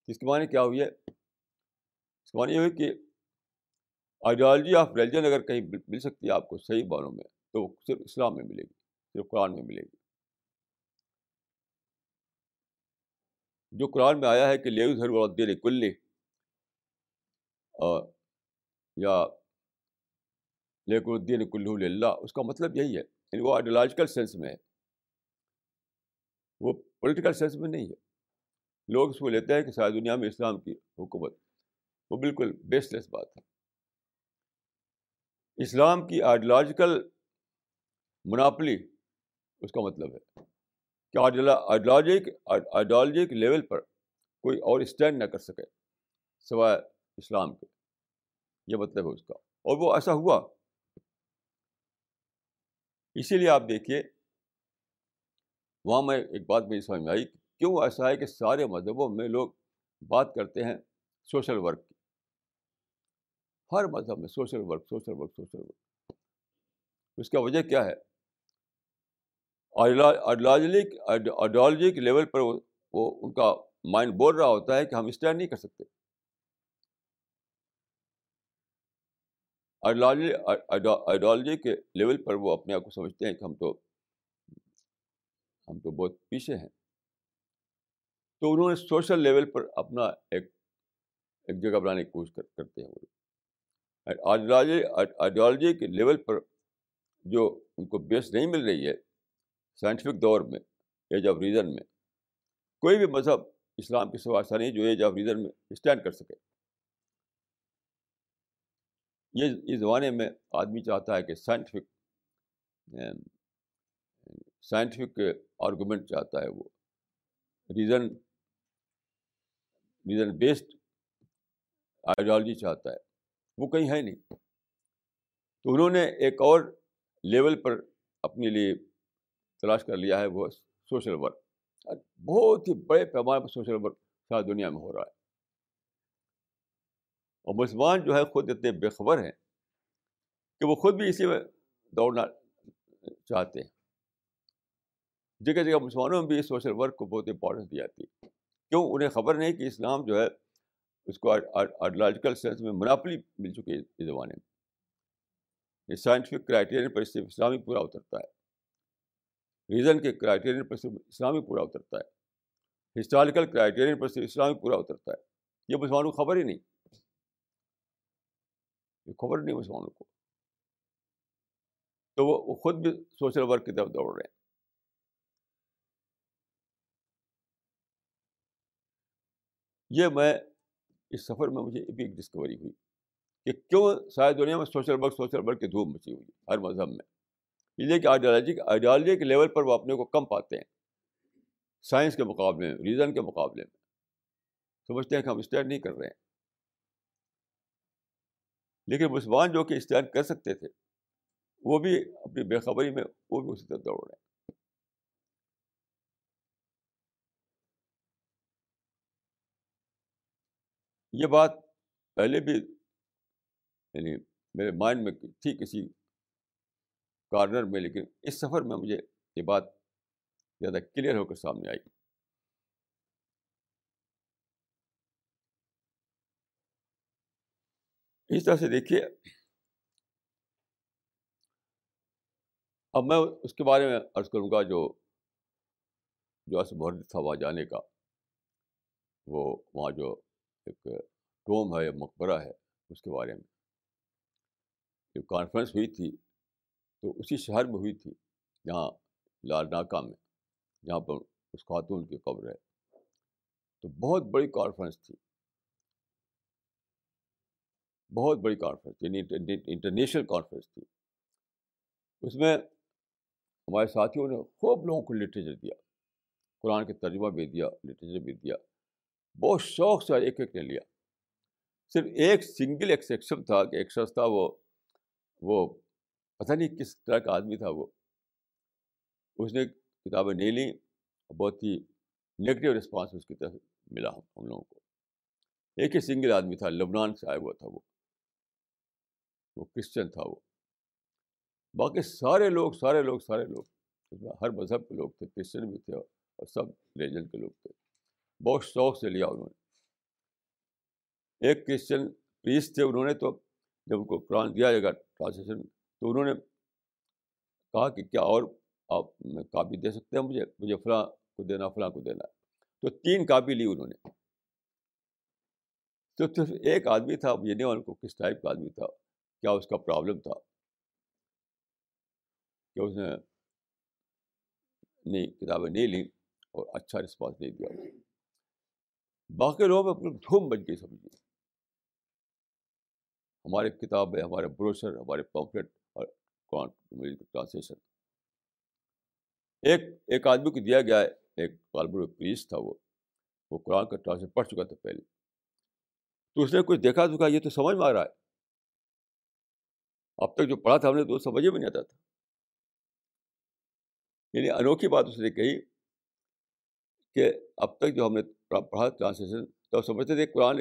اس کے معنی کیا ہوئی ہے؟ اس کے معنی یہ ہوئی کہ آئیڈیالوجی آف ریلیجن اگر کہیں مل سکتی ہے آپ کو صحیح بانوں میں، تو وہ صرف اسلام میں ملے گی، صرف قرآن میں ملے گی۔ جو قرآن میں آیا ہے کہ لیو ہر الدین کلی یا لیک الدین کلو اللہ اس کا مطلب یہی ہے یعنی وہ آئیڈیالوجیکل سینس میں ہے۔ وہ پولیٹیکل سینس میں نہیں ہے۔ لوگ اس کو لیتے ہیں کہ ساری دنیا میں اسلام کی حکومت وہ بالکل بیس لیس بات ہے۔ اسلام کی آئیڈیالوجیکل مناپلی اس کا مطلب ہے کہ آئیڈیالوجک آئیڈیالوجی کے لیول پر کوئی اور اسٹینڈ نہ کر سکے سوائے اسلام کے۔ یہ مطلب ہے اس کا۔ اور وہ ایسا ہوا۔ اسی لیے آپ دیکھیے، وہاں میں ایک بات میری سمجھ میں آئی۔ کیوں ایسا ہے کہ سارے مذہبوں میں لوگ بات کرتے ہیں سوشل ورک کی؟ ہر مذہب میں social work social work social work. اس کا وجہ کیا ہے؟ آئیڈیالوجی کے لیول پر وہ ان کا مائنڈ بول رہا ہوتا ہے کہ ہم اسٹینڈ نہیں کر سکتے۔ آئیڈیالوجی کے لیول پر وہ اپنے آپ کو سمجھتے ہیں کہ ہم تو ہم تو بہت پیچھے ہیں۔ تو انہوں نے سوشل لیول پر اپنا ایک ایک جگہ بنانے کی کوشش کرتے ہیں وہ آئیڈیالوجی کے لیول پر جو ان کو بیس نہیں مل رہی ہے، سائنٹیفک دور میں، ایج آف ریزن میں، کوئی بھی مذہب اسلام کی سوا ایسا نہیں جو ایج آف ریزن میں اسٹینڈ کر سکے۔ یہ اس زمانے میں آدمی چاہتا ہے کہ سائنٹیفک سائنٹیفک آرگومنٹ چاہتا ہے وہ، ریزن ریزن بیسڈ آئیڈیالوجی چاہتا ہے۔ وہ کہیں ہے نہیں۔ تو انہوں نے ایک اور لیول پر اپنے لیے تلاش کر لیا ہے، وہ سوشل ورک بہت ہی بڑے پیمانے پر سوشل ورک ساری دنیا میں ہو رہا ہے۔ اور مسلمان جو ہے، خود اتنے بے خبر ہیں کہ وہ خود بھی اسی میں دوڑنا چاہتے ہیں۔ جگہ جگہ مسلمانوں میں بھی سوشل ورک کو بہت امپورٹنس دی جاتی ہے کیوں انہیں خبر نہیں کہ اسلام جو ہے اس کو آئیڈیالوجیکل سینس میں مناپلی مل چکی ہے اس زمانے میں۔ یہ سائنٹیفک کرائٹیرین پر صرف اسلامی پورا اترتا ہے۔ ریزن کے کرائٹیرین پر صرف اسلامی پورا اترتا ہے۔ ہسٹوریکل کرائٹیرین پر صرف اسلامی پورا اترتا ہے۔ یہ مسلمانوں کو خبر ہی نہیں۔ یہ خبر نہیں مسلمانوں کو۔ تو وہ خود بھی سوشل ورک کی طرف دوڑ رہے ہیں۔ یہ میں اس سفر میں مجھے بھی ایک ڈسکوری ہوئی کہ کیوں ساری دنیا میں سوشل ورک سوشل ورک کی دھوم مچی ہوئی ہر مذہب میں۔ اس لیے کہ آئیڈیالوجی آئیڈیالوجی کے لیول پر وہ اپنے کو کم پاتے ہیں۔ سائنس کے مقابلے میں ریزن کے مقابلے میں۔ سمجھتے ہیں کہ ہم اسٹینڈ نہیں کر رہے ہیں۔ لیکن مسلمان جو کہ اسٹینڈ کر سکتے تھے، وہ بھی اپنی بےخبری میں وہ بھی اسی طرح دوڑ رہے ہیں۔ یہ بات پہلے بھی یعنی میرے مائنڈ میں تھی کسی کارنر میں، لیکن اس سفر میں مجھے یہ بات زیادہ کلیئر ہو کر سامنے آئی۔ اس طرح سے دیکھیے، اب میں اس کے بارے میں عرض کروں گا جو جو ایسے محرد تھا وہاں جانے کا، وہ وہاں جو ایک ٹوم ہے، مقبرہ ہے اس کے بارے میں۔ جو کانفرنس ہوئی تھی تو اسی شہر میں ہوئی تھی جہاں لال ناکہ میں، جہاں پر اس خاتون کی قبر ہے۔ تو بہت بڑی کانفرنس تھی۔ بہت بڑی کانفرنس یعنی انٹرنیشنل کانفرنس تھی۔ اس میں ہمارے ساتھیوں نے خوب لوگوں کو لٹریچر دیا۔ قرآن کے ترجمہ بھی دیا لٹریچر بھی دیا۔ بہت شوق سے ایک ایک نے لیا۔ صرف ایک سنگل ایکسیپشن تھا کہ ایک شخص تھا، وہ وہ پتہ نہیں کس طرح کا آدمی تھا وہ۔ اس نے کتابیں نہیں لیں، بہت ہی نگیٹیو رسپانس اس کی طرف ملا ہم لوگوں کو۔ ایک ہی سنگل آدمی تھا، لبنان سے آیا ہوا تھا وہ۔ وہ کرسچن تھا وہ۔ باقی سارے لوگ سارے لوگ سارے لوگ ہر مذہب کے لوگ تھے کرسچن بھی تھے اور سب ریلیجن کے لوگ تھے۔ بہت شوق سے لیا انہوں نے۔ ایک کرسچن پریس تھے، انہوں نے تو جب ان کو قرآن دیا جائے گا ٹرانسلیشن تو انہوں نے کہا کہ کیا اور آپ کاپی دے سکتے ہیں مجھے؟ مجھے فلاں کو دینا، فلاں کو دینا۔ تو تین کاپی لی انہوں نے۔ تو صرف ایک آدمی تھا، یہ نہیں ان کو کس ٹائپ کا آدمی تھا، کیا اس کا پرابلم تھا۔ کہ اس نے نہیں، کتابیں نہیں لیں اور اچھا رسپانس نہیں دیا۔ باقی لوگوں میں اپنی دھوم بن گئی سمجھیے ہمارے کتاب ہے، ہمارے بروشر، ہمارے پمفلٹ اور ٹرانسلیشن۔ ایک ایک آدمی کو دیا گیا ہے، ایک طالب پولیس تھا وہ۔ وہ قرآن کا ٹرانسلیٹ پڑھ چکا تھا پہلے۔ تو اس نے کچھ دیکھا تو کہا، یہ تو سمجھ میں آ رہا ہے۔ اب تک جو پڑھا تھا ہم نے تو سمجھ میں نہیں آتا تھا۔ یعنی انوکھی بات اس نے کہی۔ کہ اب تک جو ہم نے پڑھا ٹرانسلیشن تو سمجھتے تھے قرآن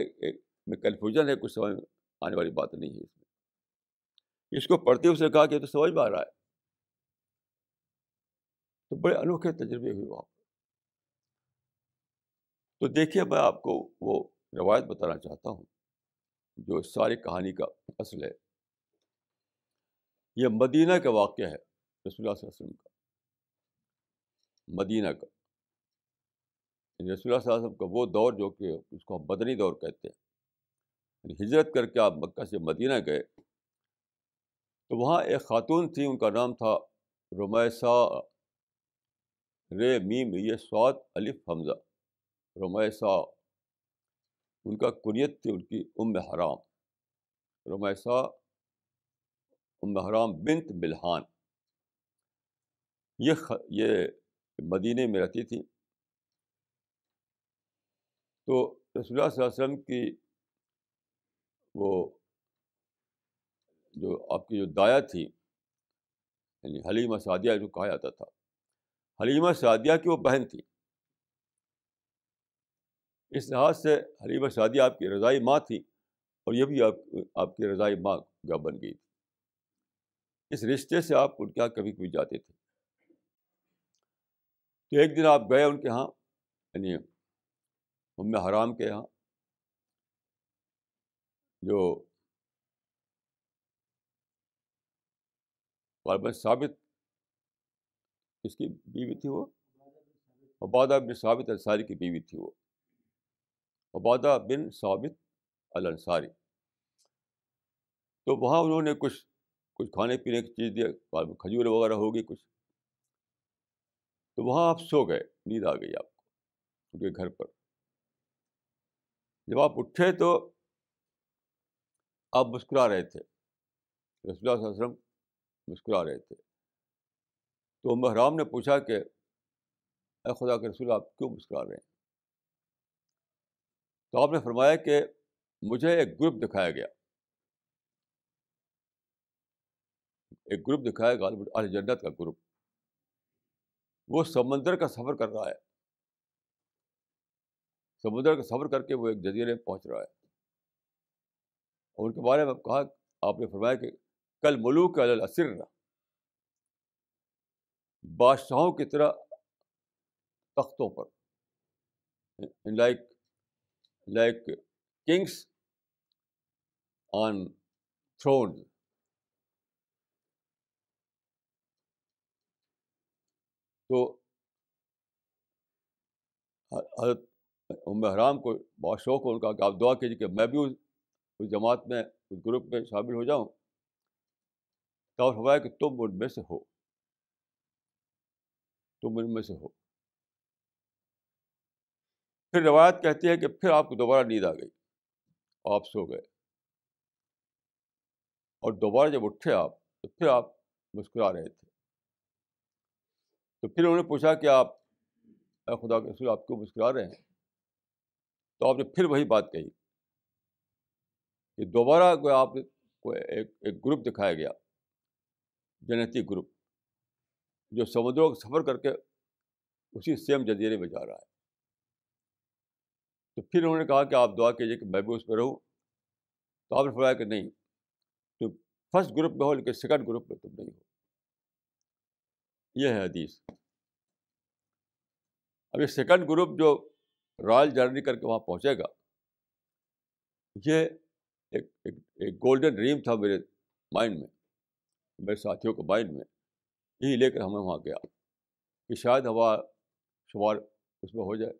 میں کنفیوژن ہے، کچھ سمجھ میں آنے والی بات نہیں ہے اس میں۔ اس کو پڑھتے اسے کہا کہ تو سمجھ میں آ رہا ہے۔ تو بڑے انوکھے تجربے ہوئے وہاں تو دیکھیے، میں آپ کو وہ روایت بتانا چاہتا ہوں، جو ساری کہانی کا اصل ہے۔ یہ مدینہ کا واقعہ ہے، رسول اللہ صلی اللہ علیہ وسلم کا۔ مدینہ کا۔ یعنی رسول اللہ صلی اللہ علیہ وسلم کا وہ دور جو کہ اس کو ہم بدنی دور کہتے ہیں یعنی ہجرت کر کے آپ مکہ سے مدینہ گئے، تو وہاں ایک خاتون تھی، ان کا نام تھا رمیسا رے، میم، یہ سعود الف، حمزہ رمیسا ان کا کنیت تھی ان کی ام حرام رمیسا ام حرام بنت بلحان، یہ خ... یہ مدینہ میں رہتی تھی تو رسول اللہ صلی اللہ علیہ وسلم کی وہ جو آپ کی جو دایا تھی یعنی حلیمہ سعدیہ جو کہا جاتا تھا۔ حلیمہ سعدیہ کی وہ بہن تھی۔ اس لحاظ سے حلیمہ سعدیہ آپ کی رضائی ماں تھی اور یہ بھی آپ آپ کی رضائی ماں جب بن گئی تھی۔ اس رشتے سے آپ ان کے یہاں کبھی کبھی جاتے تھے۔ تو ایک دن آپ گئے ان کے یہاں یعنی ام حرام کے یہاں جو غالباً ثابت، کس کی بیوی تھی وہ؟ عبادہ بن ثابت انصاری کی بیوی تھی وہ۔ عبادہ بن ثابت الانصاری۔ تو وہاں انہوں نے کچھ کچھ کھانے پینے کی چیز دیا کھجور وغیرہ ہوگی کچھ۔ تو وہاں آپ سو گئے، نیند آ گئی آپ کو، ان کے گھر پر۔ جب آپ اٹھے تو آپ مسکرا رہے تھے۔ رسول اللہ صلی اللہ علیہ وسلم مسکرا رہے تھے۔ تو محرام نے پوچھا کہ، اے خدا کے رسول، آپ کیوں مسکرا رہے ہیں؟ تو آپ نے فرمایا کہ، مجھے ایک گروپ دکھایا گیا۔ ایک گروپ دکھایا گیا جنت کا گروپ۔ وہ سمندر کا سفر کر رہا ہے۔ سمندر کا سفر کر کے وہ ایک جزیرے میں پہنچ رہا ہے۔ اور ان کے بارے میں کہا، آپ نے فرمایا کہ کل ملوک الاسر بادشاہوں کی طرح تختوں پر۔ Like like kings on throne تو حضرت ام حرام کو بہت شوق ہو ان کا کہ آپ دعا کیجیے کہ میں بھی اس جماعت میں، اس گروپ میں شامل ہو جاؤں۔ تو ہوا ہے کہ تم ان میں سے ہو۔ تم ان میں سے ہو۔ پھر روایت کہتی ہے کہ پھر آپ کو دوبارہ نیند آ گئی۔ آپ سو گئے۔ اور دوبارہ جب اٹھے آپ، تو پھر آپ مسکرا رہے تھے۔ تو پھر انہوں نے پوچھا کہ آپ، اے خدا کے رسول، آپ کیوں مسکرا رہے ہیں؟ تو آپ نے پھر وہی بات کہی کہ دوبارہ کوئی آپ کو ایک ایک گروپ دکھایا گیا، جنتی گروپ، جو سمندروں کا سفر کر کے اسی سیم جزیرے میں جا رہا ہے۔ تو پھر انہوں نے کہا کہ آپ دعا کیجیے کہ میں بھی اس پہ رہوں۔ تو آپ نے فرمایا کہ نہیں تو فرسٹ گروپ میں ہو لیکن سیکنڈ گروپ میں تم نہیں ہو۔ یہ ہے حدیث۔ اب یہ سیکنڈ گروپ جو رائل جرنی کر کے وہاں پہنچے گا۔ یہ ایک ایک ایک گولڈن ڈریم تھا میرے مائنڈ میں، میرے ساتھیوں کے مائنڈ میں۔ یہی لے کر ہمیں وہاں گیا کہ شاید ہوا شمار اس میں ہو جائے۔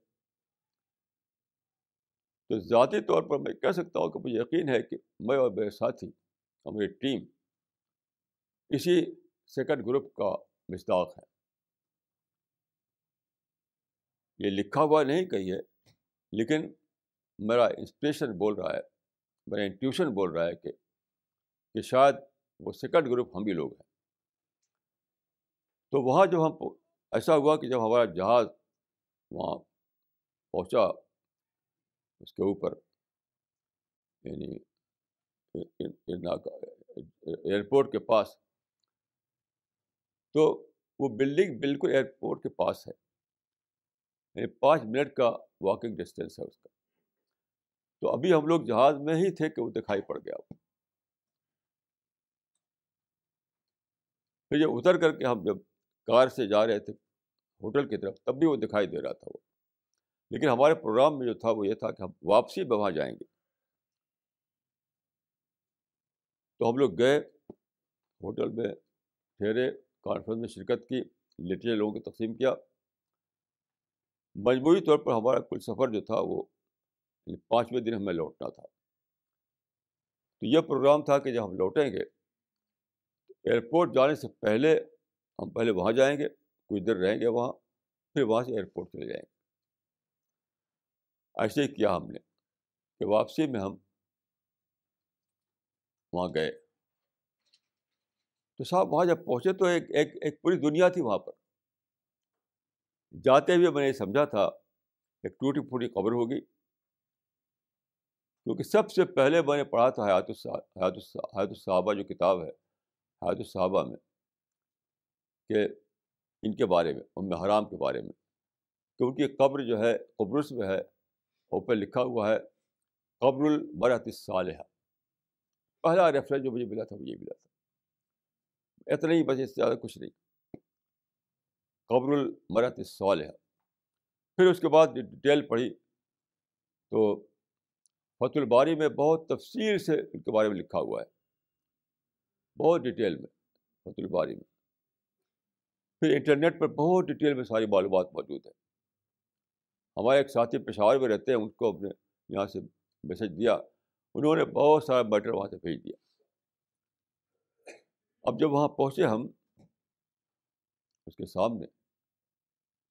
تو ذاتی طور پر میں کہہ سکتا ہوں کہ مجھے یقین ہے کہ میں اور میرے ساتھی اور میری ٹیم اسی سیکنڈ گروپ کا مصداق ہے یہ لکھا ہوا نہیں کہی ہے لیکن میرا انسپریشن بول رہا ہے، میرا انٹیوشن بول رہا ہے کہ کہ شاید وہ سیکنڈ گروپ ہم بھی لوگ ہیں۔ تو وہاں جب ہم ایسا ہوا کہ جب ہمارا جہاز وہاں پہنچا، اس کے اوپر یعنی ایئرپورٹ کے پاس، تو وہ بلڈنگ بالکل ایئرپورٹ کے پاس ہے۔ یعنی پانچ منٹ کا واکنگ ڈسٹینس ہے اس کا۔ تو ابھی ہم لوگ جہاز میں ہی تھے کہ وہ دکھائی پڑ گیا۔ پھر جب اتر کر کے ہم جب کار سے جا رہے تھے ہوٹل کی طرف، تب بھی وہ دکھائی دے رہا تھا وہ۔ لیکن ہمارے پروگرام میں جو تھا، وہ یہ تھا کہ ہم واپسی میں وہاں جائیں گے۔ تو ہم لوگ گئے، ہوٹل میں ٹھہرے، کانفرنس میں شرکت کی لٹریے لوگوں کو تقسیم کیا۔ مجموعی طور پر ہمارا کل سفر جو تھا وہ یعنی پانچویں دن ہمیں لوٹنا تھا۔ تو یہ پروگرام تھا کہ جب ہم لوٹیں گے، ایئرپورٹ جانے سے پہلے ہم پہلے وہاں جائیں گے، کچھ دیر رہیں گے وہاں، پھر وہاں سے ایئرپورٹ چلے جائیں گے۔ ایسے ہی کیا ہم نے، کہ واپسی میں ہم وہاں گئے۔ تو صاحب، وہاں جب پہنچے تو ایک ایک ایک پوری دنیا تھی وہاں پر۔ جاتے ہوئے میں نے یہ سمجھا تھا، ایک ٹوٹی پھوٹی قبر ہوگی۔ کیونکہ سب سے پہلے میں نے پڑھا تھا حیات حیات حیات الصحابہ جو کتاب ہے، حیات الصحابہ میں، کہ ان کے بارے میں، ام حرام کے بارے میں۔ کہ ان کی قبر جو ہے، قبرص میں ہے، اوپر لکھا ہوا ہے، قبر المرت الصالحہ۔ پہلا ریفرنس جو مجھے ملا تھا، وہ یہ ملا تھا۔ اتنا ہی، بس اس سے زیادہ کچھ نہیں۔ قبر المرت الصالحہ پھر اس کے بعد ڈیٹیل پڑھی تو فت الباری میں بہت تفصیل سے ان کے بارے میں لکھا ہوا ہے۔ بہت ڈیٹیل میں فت الباری میں۔ پھر انٹرنیٹ پر بہت ڈیٹیل میں ساری معلومات موجود ہیں۔ ہمارے ایک ساتھی پشاور میں رہتے ہیں، ان کو اپنے یہاں سے میسج دیا۔ انہوں نے بہت سارا میٹر وہاں سے بھیج دیا۔ اب جب وہاں پہنچے ہم اس کے سامنے۔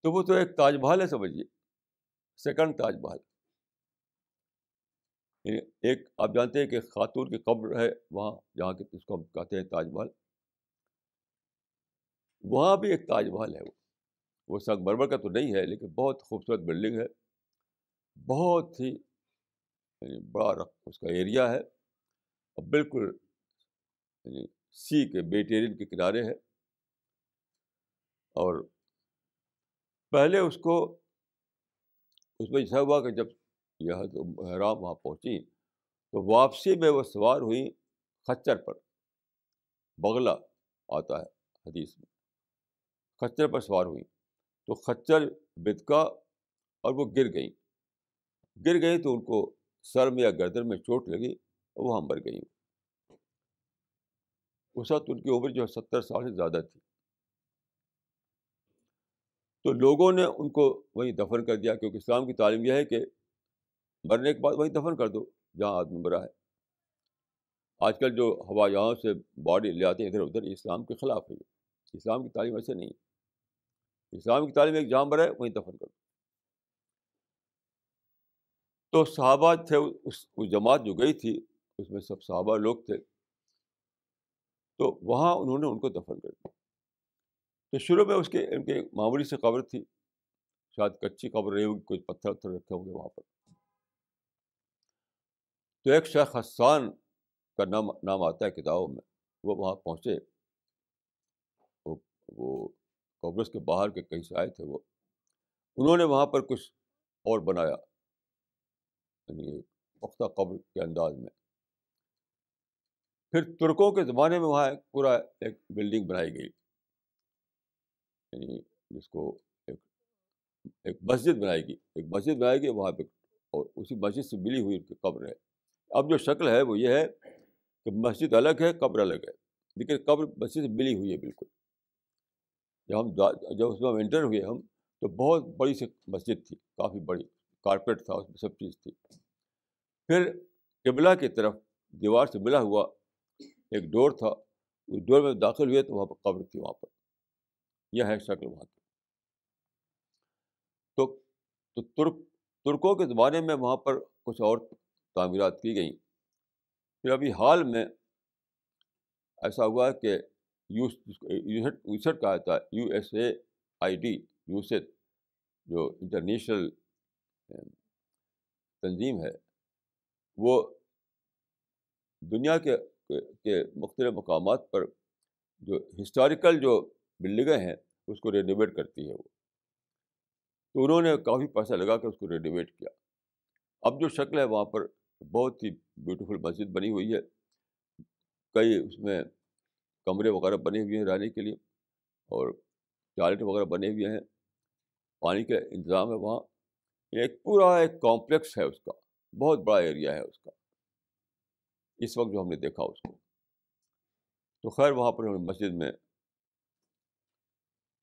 تو وہ تو ایک تاج محل ہے، سمجھیے۔ سیکنڈ تاج محل۔ یعنی ایک، آپ جانتے ہیں کہ خاتون کی قبر ہے وہاں، جہاں کے اس کو ہم کہتے ہیں تاج محل۔ وہاں بھی ایک تاج محل ہے وہ۔ وہ سنگ مرمر کا تو نہیں ہے، لیکن بہت خوبصورت بلڈنگ ہے۔ بہت ہی یعنی بڑا رق، اس کا ایریا ہے۔ اور بالکل یعنی سی کے بیٹیرین کے کنارے ہے۔ اور پہلے اس کو، اس میں ایسا ہوا کہ جب یہ حرام وہاں پہنچی تو واپسی میں وہ سوار ہوئی خچر پر، بغلہ آتا ہے حدیث میں۔ خچر پر سوار ہوئی تو خچر بدکا اور وہ گر گئیں۔ گر گئیں تو ان کو سر میں یا گردن میں چوٹ لگی اور وہ مر گئیں۔ اس وقت ان کی عمر جو ہے ستر سال سے زیادہ تھی۔ تو لوگوں نے ان کو وہیں دفن کر دیا، کیونکہ اسلام کی تعلیم یہ ہے کہ مرنے کے بعد وہیں دفن کر دو جہاں آدمی مرا ہے۔ آج کل جو ہوا یہاں سے باڈی لے آتے ہیں ادھر ادھر اسلام کے خلاف ہے۔ اسلام کی تعلیم ایسے نہیں اسلام کی تعلیم ایک جہاں مرا ہے، وہیں دفن کر دو۔ تو صحابہ تھے، اس جماعت جو گئی تھی، اس میں سب صحابہ لوگ تھے۔ تو وہاں انہوں نے ان کو دفن کر دیا۔ تو شروع میں اس کے، ان کے معمولی سے قبر تھی۔ شاید کچی قبر رہی ہوگی، کچھ پتھر وتھر رکھے ہوں گے وہاں پر۔ تو ایک شیخ حسان کا نام نام آتا ہے کتابوں میں۔ وہ وہاں پہنچے۔ وہ قبرص کے باہر کے کہیں سے آئے تھے وہ۔ انہوں نے وہاں پر کچھ اور بنایا یعنی پختہ قبر کے انداز میں۔ پھر ترکوں کے زمانے میں وہاں پورا ایک بلڈنگ بنائی گئی۔ یعنی جس کو ایک ایک مسجد بنائی گئی، ایک مسجد بنائی گئی، وہاں پہ اور اسی مسجد سے ملی ہوئی ان کی قبر ہے۔ اب جو شکل ہے وہ یہ ہے کہ مسجد الگ ہے، قبر الگ ہے۔ لیکن قبر مسجد سے ملی ہوئی ہے بالکل۔ جب ہم جب اس میں ہم انٹر ہوئے ہم تو بہت بڑی سی مسجد تھی، کافی بڑی، کارپیٹ تھا، اس میں سب چیز تھی۔ پھر قبلہ کی طرف دیوار سے ملا ہوا ایک ڈور تھا، اس ڈور میں داخل ہوئے تو وہاں پر قبر تھی، وہاں پر۔ یہ ہے شکل وہاں کی تو تو ترک، ترکوں کے زمانے میں وہاں پر کچھ اور تعمیرات کی گئیں۔ پھر ابھی حال میں ایسا ہوا کہ یوسٹ کہا تھا، U S A I D USAID جو انٹرنیشنل تنظیم ہے، وہ دنیا کے کے مختلف مقامات پر جو ہسٹوریکل جو بلڈنگیں ہیں اس کو رینویٹ کرتی ہے وہ۔ تو انہوں نے کافی پیسہ لگا کے اس کو رینویٹ کیا۔ اب جو شکل ہے وہاں پر بہت ہی بیوٹیفل مسجد بنی ہوئی ہے۔ کئی اس میں کمرے وغیرہ بنے ہوئے ہیں رہنے کے لیے اور ٹوائلٹ وغیرہ بنے ہوئے ہیں۔ پانی کا انتظام ہے وہاں۔ ایک پورا ایک کمپلیکس ہے اس کا۔ بہت بڑا ایریا ہے اس کا۔ اس وقت جو ہم نے دیکھا اس کو۔ تو خیر وہاں پر ہم نے مسجد میں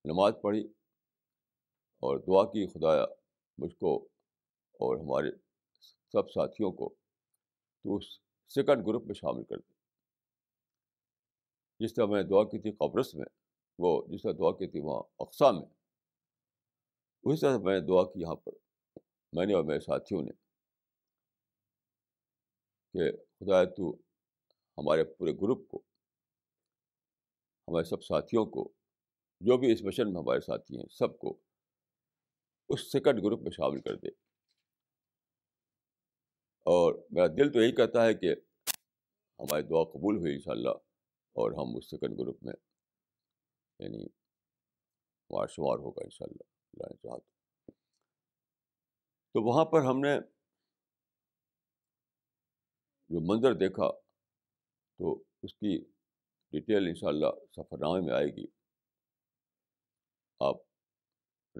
نماز پڑھی اور دعا کی، خدایا مجھ کو اور ہمارے سب ساتھیوں کو تو اس سیکنڈ گروپ میں شامل کر دیں جس طرح میں نے دعا کی تھی قبرص میں، وہ جس طرح دعا کی تھی وہاں اقسام میں، اسی طرح میں نے دعا کی یہاں پر۔ میں نے اور میرے ساتھیوں نے کہ خدا تو ہمارے پورے گروپ کو، ہمارے سب ساتھیوں کو جو بھی اس مشن میں ہمارے ساتھی ہیں، سب کو اس سیکنڈ گروپ میں شامل کر دے اور میرا دل تو یہی کہتا ہے کہ ہماری دعا قبول ہوئی انشاءاللہ اور ہم اس سیکنڈ گروپ میں یعنی ہمارا شمار ہوگا ان شاء اللہ تو۔ وہاں پر ہم نے جو منظر دیکھا تو اس کی ڈیٹیل انشاءاللہ سفر نامے میں آئے گی۔ آپ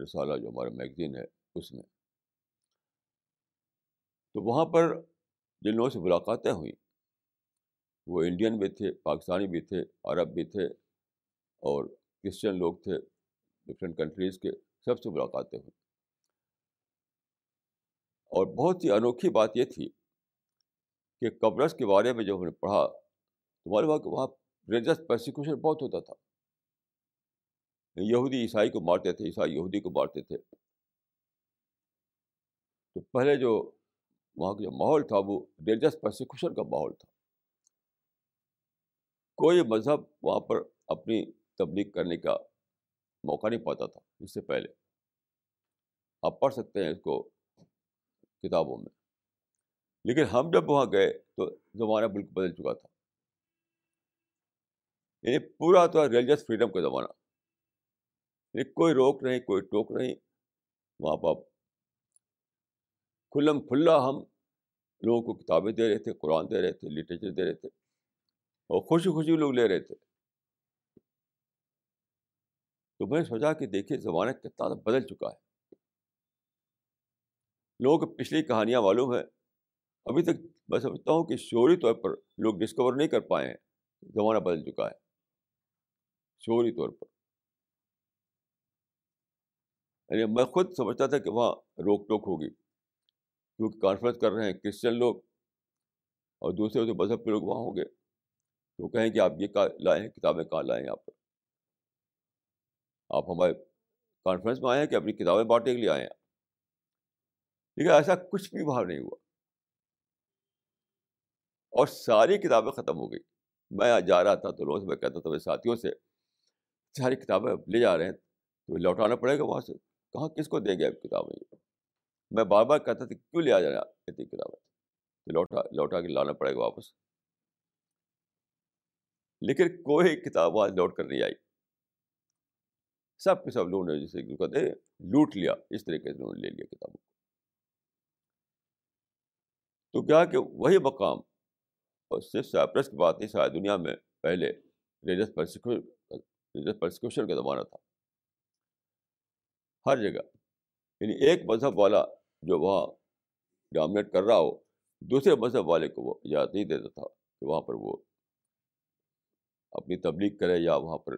رسالہ جو ہمارا میگزین ہے، اس میں۔ تو وہاں پر جن لوگوں سے ملاقاتیں ہوئیں، وہ انڈین بھی تھے، پاکستانی بھی تھے، عرب بھی تھے اور کرسچن لوگ تھے ڈفرینٹ کنٹریز کے سب سے ملاقاتیں ہوئیں۔ اور بہت ہی انوکھی بات یہ تھی کہ قبرص کے بارے میں جب ہم نے پڑھا، تو معلوم ہوا کہ وہاں ریلیجس پرسیکوشن بہت ہوتا تھا۔ یہودی عیسائی کو مارتے تھے، عیسائی یہودی کو مارتے تھے۔ تو پہلے جو وہاں کا جو ماحول تھا، وہ ریلیجس پرسیکوشن کا ماحول تھا۔ کوئی مذہب وہاں پر اپنی تبلیغ کرنے کا موقع نہیں پاتا تھا، اس سے پہلے۔ آپ پڑھ سکتے ہیں اس کو کتابوں میں۔ لیکن ہم جب وہاں گئے تو زمانہ بالکل بدل چکا تھا۔ یعنی پورا تو ریلیجس فریڈم کا زمانہ۔ کوئی روک نہیں، کوئی ٹوک نہیں۔ وہاں پر کھلم کھلا ہم لوگوں کو کتابیں دے رہے تھے، قرآن دے رہے تھے لٹریچر دے رہے تھے اور خوشی خوشی لوگ لے رہے تھے۔ تو میں نے سوچا کہ دیکھیے زمانہ کتنا بدل چکا ہے۔ لوگوں کو پچھلی کہانیاں معلوم ہیں۔ ابھی تک میں سمجھتا ہوں کہ شعوری طور پر لوگ ڈسکور نہیں کر پائے ہیں۔ زمانہ بدل چکا ہے۔ شعوری طور پر۔ یعنی میں خود سمجھتا تھا کہ وہاں روک ٹوک ہوگی۔ کیونکہ کانفرنس کر رہے ہیں کرسچن لوگ اور دوسرے دوسرے مذہب کے لوگ وہاں ہوں گے، تو کہیں کہ آپ یہ کہاں لائے ہیں، کتابیں کہاں لائیں یہاں پر آپ ہمارے کانفرنس میں آئے ہیں کہ اپنی کتابیں بانٹنے کے لیے آئے ہیں؟ لیکن ایسا کچھ بھی وہاں نہیں ہوا۔ اور ساری کتابیں ختم ہو گئی۔ میں جا رہا تھا تو لوگوں سے میں کہتا تھا میرے ساتھیوں سے، ساری کتابیں لے جا رہے ہیں، تو لوٹانا پڑے گا وہاں سے۔ کہاں کس کو دیں گے کتابیں یہ؟ میں بار بار کہتا تھا کیوں لے آ جانا اتنی کتابیں؟ لوٹا لوٹا کے لانا پڑے گا واپس۔ لیکن کوئی کتاب وہاں لوٹ کر نہیں آئی۔ سب کے سب لوگوں نے جسے کہتے لوٹ لیا، اس طریقے سے انہوں نے لے لیا کتابوں کو۔ تو کیا کہ وہی مقام، اور صرف سائپرس کی بات نہیں، ساری دنیا میں پہلے ریلیجس پرسیکیوشن کا زمانہ تھا۔ ہر جگہ۔ یعنی ایک مذہب والا جو وہاں ڈومنیٹ کر رہا ہو، دوسرے مذہب والے کو وہ اجازت نہیں دیتا تھا کہ وہاں پر وہ اپنی تبلیغ کرے یا وہاں پر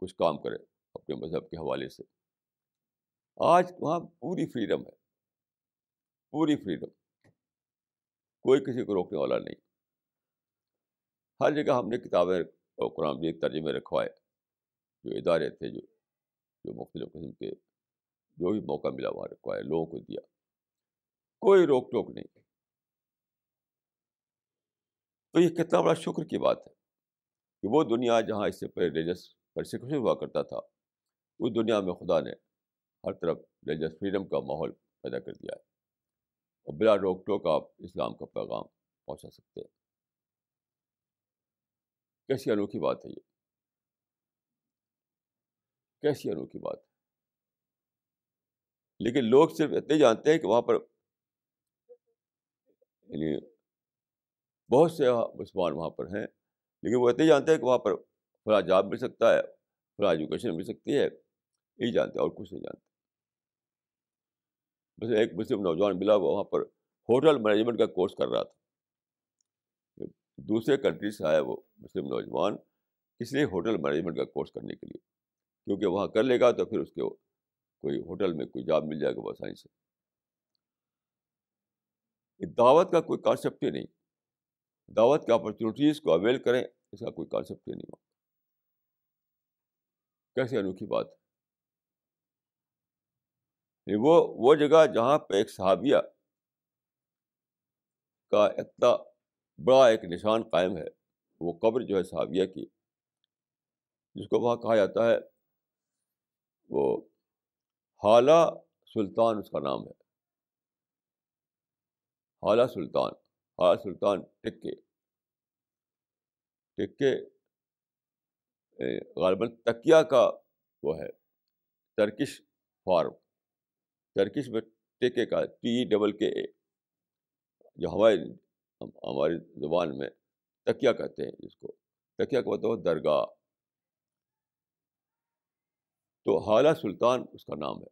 کچھ کام کرے اپنے مذہب کے حوالے سے۔ آج وہاں پوری فریڈم ہے۔ پوری فریڈم کوئی کسی کو روکنے والا نہیں۔ ہر جگہ ہم نے کتابیں اور قرآن بھی ترجمے رکھوائے، جو ادارے تھے، جو جو مختلف قسم کے جو بھی موقع ملا وہاں رکھوائے لوگوں کو دیا کوئی روک ٹوک نہیں تو یہ کتنا بڑا شکر کی بات ہے کہ وہ دنیا جہاں اس سے پہلے ریلیجس پرسیکوشن ہوا کرتا تھا اس دنیا میں خدا نے ہر طرف ریلیجس فریڈم کا ماحول پیدا کر دیا ہے اور بلا روک ٹوک آپ اسلام کا پیغام پہنچا سکتے ہیں کیسی انوکھی بات ہے یہ کیسی انوکھی بات ہے لیکن لوگ صرف اتنے جانتے ہیں کہ وہاں پر یعنی بہت سے مسلمان وہاں پر ہیں، لیکن وہ اتنے جانتے ہیں کہ وہاں پر فلاں جاب مل سکتا ہے، فلاں ایجوکیشن مل سکتی ہے، یہی جانتے ہیں اور کچھ نہیں جانتے۔ بس ایک مسلم نوجوان ملا، وہ وہاں پر ہوٹل مینجمنٹ کا کورس کر رہا تھا۔ دوسرے کنٹری سے آیا وہ مسلم نوجوان، اس لیے ہوٹل مینجمنٹ کا کورس کرنے کے لیے، کیونکہ وہاں کر لے گا تو پھر اس کے کوئی ہوٹل میں کوئی جاب مل جائے گا وہ آسانی سے۔ دعوت کا کوئی کانسیپٹ ہی نہیں۔ دعوت کے اپرچونیٹیز کو اویل کریں، اس کا کوئی کانسیپٹ ہی نہیں ہو کیسے انوکھی بات ہے؟ وہ وہ جگہ جہاں پہ ایک صحابیہ کا اتنا بڑا ایک نشان قائم ہے، وہ قبر جو ہے صحابیہ کی، جس کو وہاں کہا جاتا ہے، وہ حالہ سلطان اس کا نام ہے۔ حالہ سلطان حالہ سلطان ٹکے۔ ٹکے غالباً تکیہ کا وہ ہے۔ Turkish form. ترکش میں ٹکے کا، ٹی، ڈبل کے، اے۔ جو ہماری ہماری زبان میں تکیہ کہتے ہیں جس کو۔ تکیہ کا مطلب درگاہ۔ تو حالہ سلطان اس کا نام ہے۔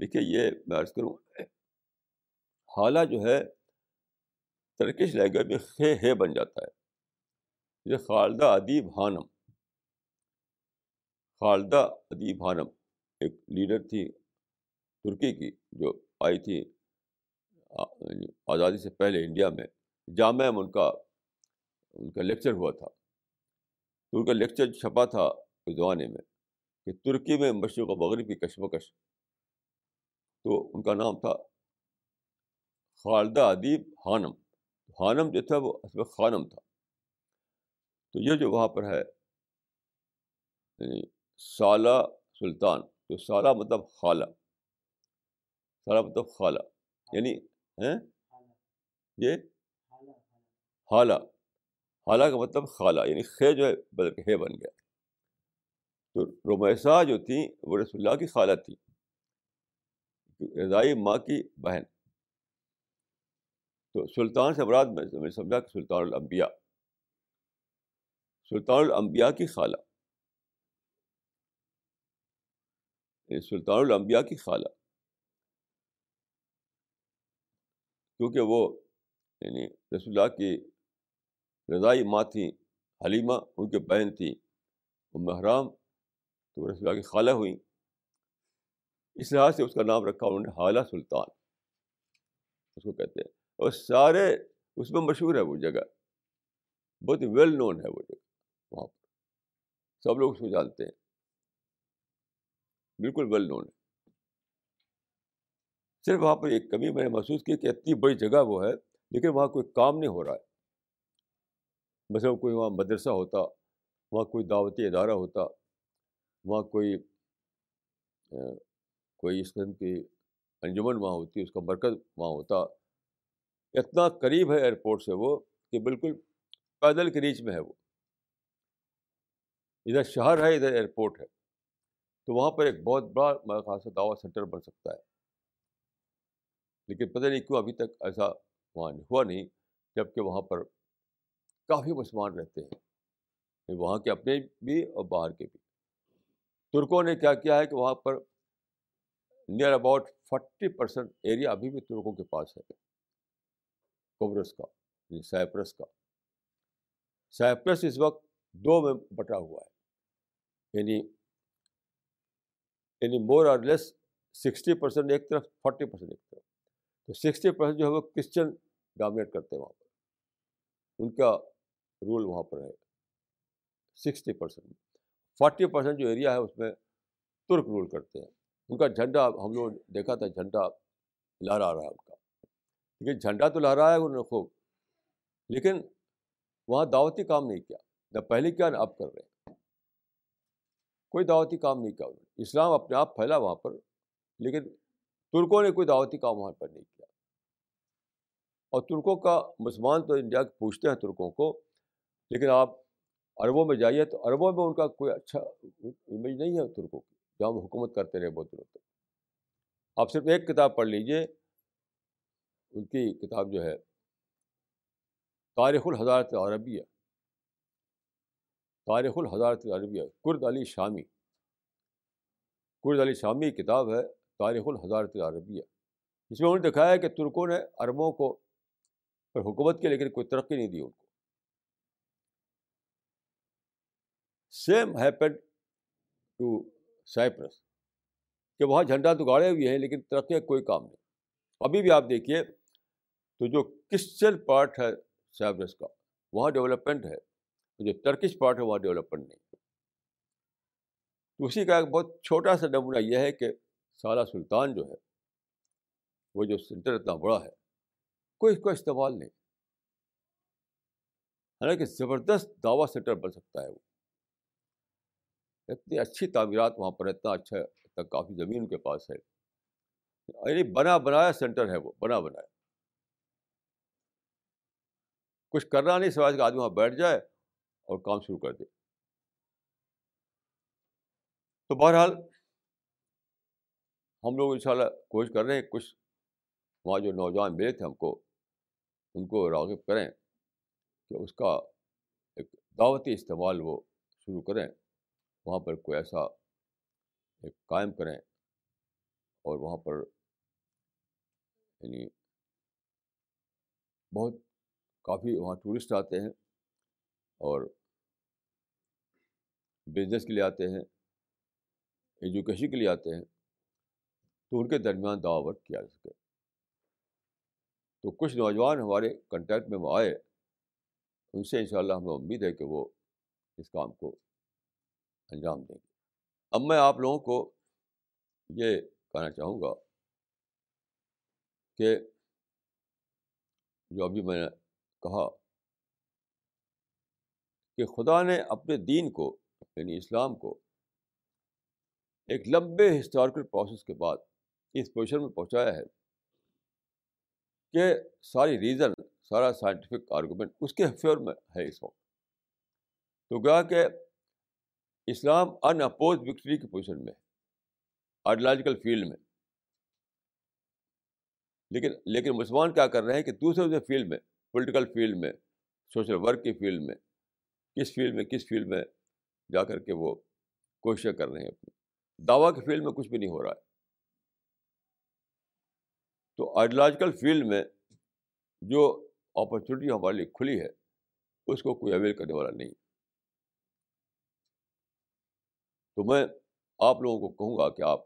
دیکھیے یہ میں عرض کروں حالہ جو ہے ترکش لینگویج میں خے ہے بن جاتا ہے۔ یہ خالدہ ادیب ہانم۔ خالدہ ادیب ہانم ایک لیڈر تھی ترکی کی جو آئی تھی آزادی سے پہلے انڈیا میں۔ جامعہ میں ان کا ان کا لیکچر ہوا تھا۔ تو ان کا لیکچر چھپا تھا اس زمانے میں۔ کہ ترکی میں مشرق و مغرب کی کشمکش تو ان کا نام تھا خالدہ ادیب ہانم خانم جو تھا وہ اصل خانم تھا۔ تو یہ جو وہاں پر ہے یعنی سالہ سلطان، تو سالہ مطلب خالہ۔ سالہ مطلب خالہ۔ یعنی یہ؟ حالہ حالہ کا مطلب خالہ یعنی خے جو ہے بدل کے ہے بن گیا۔ تو رومیسا جو تھیں وہ رسول اللہ کی خالہ تھی رضائی ماں کی بہن۔ تو سلطان سے مراد میں سمجھا کہ سلطان الانبیاء۔ سلطان الانبیاء کی خالہ۔ یعنی سلطان الانبیاء کی خالہ۔ کیونکہ وہ یعنی رسول اللہ کی رضائی ماں تھیں، حلیمہ ان کی بہن تھیں محرام تو رسول اللہ کی خالہ ہوئیں اس لحاظ سے اس کا نام رکھا انہوں نے حالہ سلطان۔ اس کو کہتے ہیں۔ اور سارے اس میں مشہور ہے وہ جگہ۔ بہت ویل نون ہے وہ جگہ۔ وہاں پر۔ سب لوگ اس کو جانتے ہیں۔ بالکل ویل نون ہے۔ صرف وہاں پر ایک کمی میں نے محسوس کی کہ اتنی بڑی جگہ وہ ہے، لیکن وہاں کوئی کام نہیں ہو رہا ہے۔ مثلا کوئی وہاں مدرسہ ہوتا، وہاں کوئی دعوتی ادارہ ہوتا وہاں کوئی کوئی اس قسم کی انجمن وہاں ہوتی، اس کا مرکز وہاں ہوتا۔ اتنا قریب ہے ایئرپورٹ سے وہ کہ بالکل پیدل کے ریچ میں ہے وہ۔ ادھر شہر ہے، ادھر ایئرپورٹ ہے۔ تو وہاں پر ایک بہت بڑا، میرے خاص سے دعوت سینٹر بن سکتا ہے۔ لیکن پتہ نہیں کیوں ابھی تک ایسا وہاں ہوا نہیں جبکہ وہاں پر کافی مسلمان رہتے ہیں۔ وہاں کے اپنے بھی اور باہر کے بھی۔ ترکوں نے کیا کیا ہے کہ وہاں پر near about forty percent area ابھی بھی ترکوں کے پاس ہے۔ کوبرس کا یعنی سائپرس کا۔ سائپرس اس وقت دو میں بٹا ہوا ہے۔ یعنی یعنی مور اور لیس سکسٹی پرسینٹ ایک طرف فورٹی پرسینٹ ایک طرف۔ تو سکسٹی پرسینٹ جو ہے وہ کرسچن ڈومنیٹ کرتے ہیں وہاں پر۔ ان کا رول وہاں پر ہے۔ سکسٹی پرسینٹ فورٹی پرسینٹ جو ایریا ہے اس میں ترک رول کرتے ہیں۔ ان کا جھنڈا ہم لوگوں نے دیکھا تھا، جھنڈا لہرا رہا ہے ان کا۔ لیکن جھنڈا تو لہرایا انہوں نے خوب، لیکن وہاں دعوتی کام نہیں کیا۔ نہ پہلے کیا، نہ اب کر رہے ہیں۔ کوئی دعوتی کام نہیں کیا انہوں نے۔ اسلام اپنے آپ پھیلا وہاں پر، لیکن ترکوں نے کوئی دعوتی کام وہاں پر نہیں کیا۔ اور ترکوں کا مسلمان تو انڈیا کے پوچھتے ہیں ترکوں کو، لیکن آپ عربوں میں جائیے تو عربوں میں ان کا کوئی اچھا امیج نہیں ہے ترکوں کی، جہاں وہ حکومت کرتے رہے بہت دنوں تک۔ آپ صرف ایک کتاب پڑھ لیجیے ان کی کتاب جو ہے، تاریخ الحضارت عربیہ تاریخ الحضارت عربیہ کرد علی شامی۔ کرد علی شامی کتاب ہے، تاریخ الحضارت عربیہ اس میں انہوں نے دکھایا کہ ترکوں نے عربوں کو پر حکومت کی، لیکن کوئی ترقی نہیں دی ان کو۔ سیم ہیپن ٹو سائپرس کہ وہاں جھنڈا تو گاڑے ہوئے ہیں لیکن ترقی کا کوئی کام نہیں۔ ابھی بھی آپ دیکھیے تو جو کرسچن پارٹ ہے سائپرس کا، وہاں ڈیولپمنٹ ہے۔ جو ٹرکش پارٹ ہے، وہاں ڈیولپمنٹ نہیں۔ تو اسی کا ایک بہت چھوٹا سا نمونہ یہ ہے کہ سالہ سلطان جو ہے، وہ جو سینٹر اتنا بڑا ہے، کوئی اس کو استعمال نہیں۔ حالانکہ زبردست دعویٰ سینٹر بن سکتا ہے وہ۔ اتنی اچھی تعمیرات وہاں پر اتنا اچھا اتنا کافی زمین ان کے پاس ہے۔ یعنی بنا بنایا سینٹر ہے وہ، بنا بنایا۔ کچھ کرنا نہیں، سوائے کہ آدمی وہاں بیٹھ جائے اور کام شروع کر دے۔ تو بہرحال ہم لوگ ان شاء اللہ کوشش کر رہے ہیں، کچھ وہاں جو نوجوان ملے تھے ہم کو، ان کو راغب کریں کہ اس کا ایک دعوتی استعمال وہ شروع کریں۔ وہاں پر کوئی ایسا ایک قائم کریں اور وہاں پر یعنی بہت کافی وہاں ٹورسٹ آتے ہیں اور بزنس کے لیے آتے ہیں ایجوکیشن کے لیے آتے ہیں تو ان کے درمیان دعوت کیا جا سکے۔ تو کچھ نوجوان ہمارے کنٹیکٹ میں وہ آئے، ان سے انشاءاللہ ہمیں امید ہے کہ وہ اس کام کو انجام دیں گے۔ اب میں آپ لوگوں کو یہ کہنا چاہوں گا کہ جو ابھی میں نے کہا کہ خدا نے اپنے دین کو یعنی اسلام کو، ایک لمبے ہسٹوریکل پروسیس کے بعد اس پوزیشن میں پہنچایا ہے کہ ساری ریزن سارا سائنٹیفک آرگومنٹ اس کے فیور میں ہے اس وقت۔ تو گیا کہ اسلام ان اپوز وکٹری کی پوزیشن میں آئیڈیالوجیکل فیلڈ میں۔ لیکن لیکن مسلمان کیا کر رہے ہیں کہ دوسرے دوسرے فیلڈ میں پولیٹیکل فیلڈ میں سوشل ورک کی فیلڈ میں، کس فیلڈ میں، کس فیلڈ میں جا کر کے وہ کوششیں کر رہے ہیں اپنی۔ دعویٰ کے فیلڈ میں کچھ بھی نہیں ہو رہا ہے۔ تو آئیڈیالوجیکل فیلڈ میں جو اپرچونیٹی ہمارے لیے کھلی ہے، اس کو کوئی اویل کرنے والا نہیں تو میں آپ لوگوں کو کہوں گا کہ آپ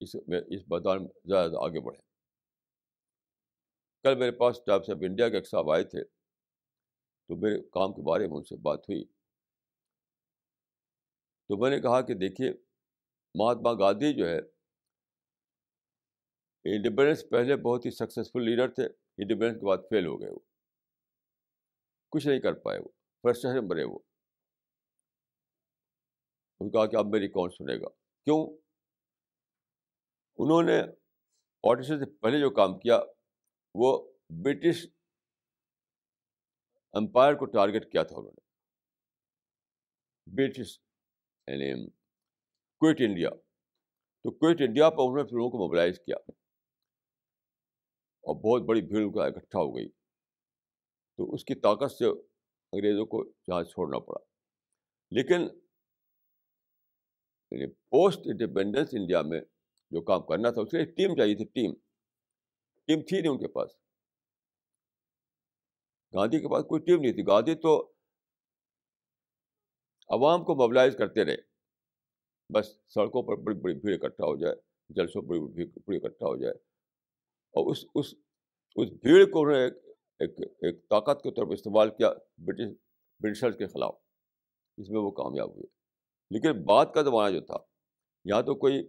اس میں، اس میدان میں زیادہ زیادہ آگے بڑھیں۔ کل میرے پاس ٹائپس آف انڈیا کے ایک صاحب آئے تھے، تو میرے کام کے بارے میں ان سے بات ہوئی۔ تو میں نے کہا کہ دیکھیے، مہاتما گاندھی جو ہے، انڈیپینڈنس پہلے بہت ہی سکسیزفل لیڈر تھے، انڈیپینڈنس کے بعد فیل ہو گئے وہ۔ کچھ نہیں کر پائے وہ فرسٹ میں مرے وہ۔ ان کہا کہ اب میری کون سنے گا؟ کیوں؟ انہوں نے پارٹیشن سے پہلے جو کام کیا، وہ برٹش امپائر کو ٹارگیٹ کیا تھا انہوں نے۔ برٹش یعنی کوئٹ انڈیا۔ تو کوئٹ انڈیا پر انہوں نے لوگوں کو موبلائز کیا۔ اور بہت بڑی بھیڑ کا اکٹھا ہو گئی۔ تو اس کی طاقت سے انگریزوں کو جہاں چھوڑنا پڑا۔ لیکن یعنی پوسٹ انڈیپینڈنس انڈیا میں جو کام کرنا تھا، اس کے لیے ٹیم چاہیے تھی، ٹیم۔ ٹیم تھی نہیں ان کے پاس۔ گاندھی کے پاس کوئی ٹیم نہیں تھی۔ گاندھی تو عوام کو موبلائز کرتے رہے۔ بس سڑکوں پر بڑی بڑی بھیڑ اکٹھا ہو جائے، جلسوں بڑی بڑی بھیڑ اکٹھا ہو جائے۔ اور اس اس اس بھیڑ کو انہوں نے ایک ایک طاقت کے طور پر استعمال کیا برٹش، برٹشرز کے خلاف اس میں وہ کامیاب ہوئے۔ لیکن بعد کا زمانہ جو تھا، یہاں تو کوئی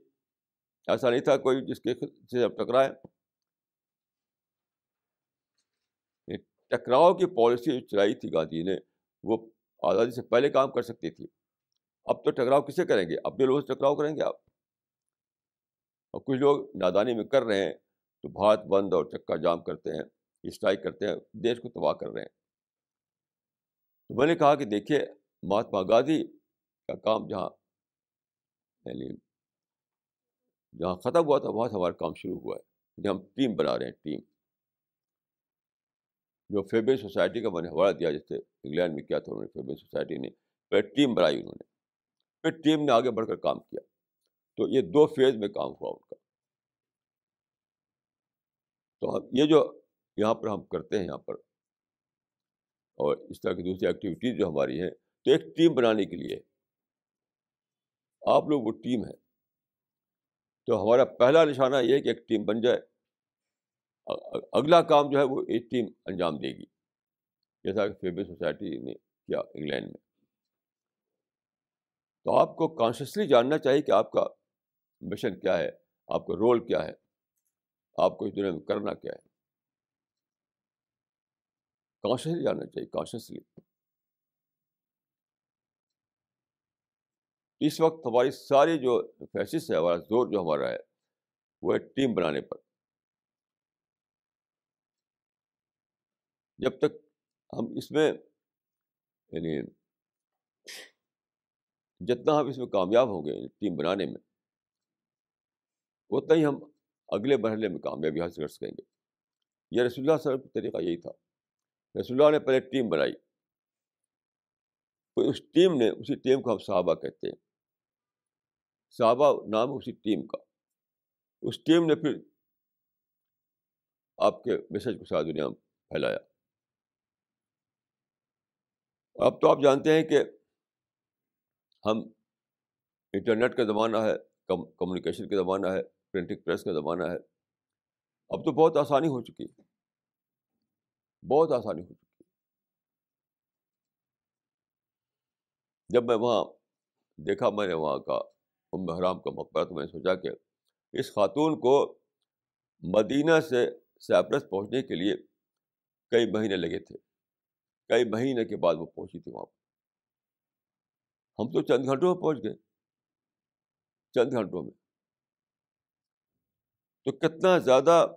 ایسا نہیں تھا کوئی جس کے سے اب ٹکرائے ٹکراؤ کی پالیسی جو چلائی تھی گاندھی نے، وہ آزادی سے پہلے کام کر سکتی تھی۔ اب تو ٹکراؤ کسے کریں گے؟ اپنے لوگوں سے ٹکراؤ کریں گے آپ۔ اور کچھ لوگ نادانی میں کر رہے ہیں، تو بھارت بند اور چکا جام کرتے ہیں اسٹرائک کرتے ہیں، دیش کو تباہ کر رہے ہیں۔ تو میں نے کہا کہ دیکھیے، مہاتما گاندھی کا کام جہاں یعنی جہاں ختم ہوا تھا، وہاں سے ہمارا کام شروع ہوا ہے۔ یعنی ہم ٹیم بنا رہے ہیں، ٹیم۔ جو فیبر سوسائٹی کا میں نے حوالہ دیا، جیسے انگلینڈ میں کیا تھا انہوں نے فیبر سوسائٹی نے، پھر ٹیم بنائی انہوں نے۔ پھر ٹیم نے آگے بڑھ کر کام کیا۔ تو یہ دو فیز میں کام ہوا ان کا۔ تو ہم، یہ جو یہاں پر ہم کرتے ہیں، یہاں پر، اور اس طرح کی دوسری ایکٹیویٹیز جو ہماری ہیں، تو ایک ٹیم بنانے کے لیے آپ لوگ وہ ٹیم ہے تو ہمارا پہلا نشانہ یہ ہے کہ ایک ٹیم بن جائے۔ اگلا کام جو ہے وہ ایک ٹیم انجام دے گی۔ جیسا کہ فیبر سوسائٹی نے کیا انگلینڈ میں۔ تو آپ کو کانشیسلی جاننا چاہیے کہ آپ کا مشن کیا ہے، آپ کا رول کیا ہے، آپ کو اس دنیا میں کرنا کیا ہے۔ کانشیسلی جاننا چاہیے کانشیسلی اس وقت ہماری ساری جو فیسس ہے، ہمارا زور جو ہمارا ہے، وہ ہے ٹیم بنانے پر۔ جب تک ہم اس میں یعنی جتنا ہم اس میں کامیاب ہوں گے یعنی ٹیم بنانے میں، اتنا ہی ہم اگلے مرحلے میں کامیابی حاصل کر سکیں گے۔ یہ رسول اللہ صلی اللہ علیہ وسلم کا طریقہ یہی تھا۔ رسول اللہ نے پہلے ٹیم بنائی۔ پھر اس ٹیم نے، اسی ٹیم کو ہم صحابہ کہتے ہیں۔ صحابہ نام اسی ٹیم کا۔ اس ٹیم نے پھر آپ کے میسج کو ساری دنیا میں پھیلایا۔ اب تو آپ جانتے ہیں کہ ہم انٹرنیٹ کا زمانہ ہے کمیونیکیشن کا زمانہ ہے، پرنٹنگ پریس کا زمانہ ہے۔ اب تو بہت آسانی ہو چکی ہے۔ بہت آسانی ہو چکی ہے۔ جب میں وہاں دیکھا میں نے وہاں کا ام حرام کا مقبرہ تو میں نے سوچا کہ اس خاتون کو مدینہ سے سیپرس پہنچنے کے لیے کئی مہینے لگے تھے۔ کئی مہینے کے بعد وہ پہنچی تھی وہاں پر۔ ہم تو چند گھنٹوں میں پہنچ گئے۔ چند گھنٹوں میں۔ تو کتنا زیادہ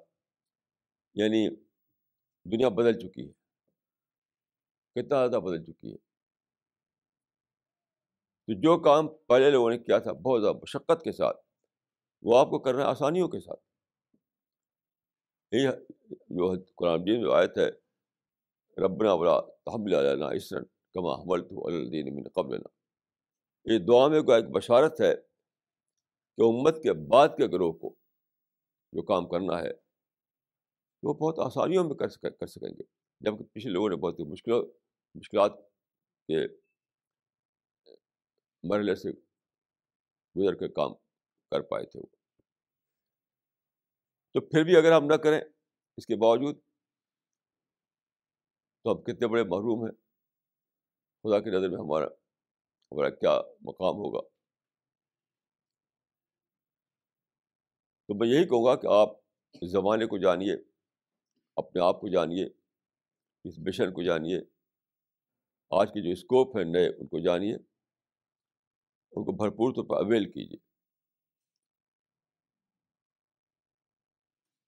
یعنی دنیا بدل چکی ہے۔ کتنا زیادہ بدل چکی ہے۔ تو جو کام پہلے لوگوں نے کیا تھا، بہت زیادہ مشقت کے ساتھ، وہ آپ کو کرنا ہے آسانیوں کے ساتھ۔ یہی جو قرآن دین جو آیت ہے، ربنا بلا تحمل علینا اسرن کما حمل تو الدین من قبل یہ دعا میں کو ایک بشارت ہے کہ امت کے بعد کے گروہ کو جو کام کرنا ہے، وہ بہت آسانیوں میں کر سکیں گے۔ جبکہ پچھلے لوگوں نے بہت ہی مشکلوں، مشکلات کے مرحلے سے گزر کے کام کر پائے تھے وہ۔ تو پھر بھی اگر ہم نہ کریں اس کے باوجود تو ہم کتنے بڑے محروم ہیں۔ خدا کی نظر میں ہمارا ہمارا کیا مقام ہوگا۔ تو میں یہی کہوں گا کہ آپ اس زمانے کو جانیے، اپنے آپ کو جانیے، اس مشن کو جانیے۔ آج کے جو اسکوپ ہیں نئے، ان کو جانیے۔ ان کو بھرپور طور پر اویل کیجیے۔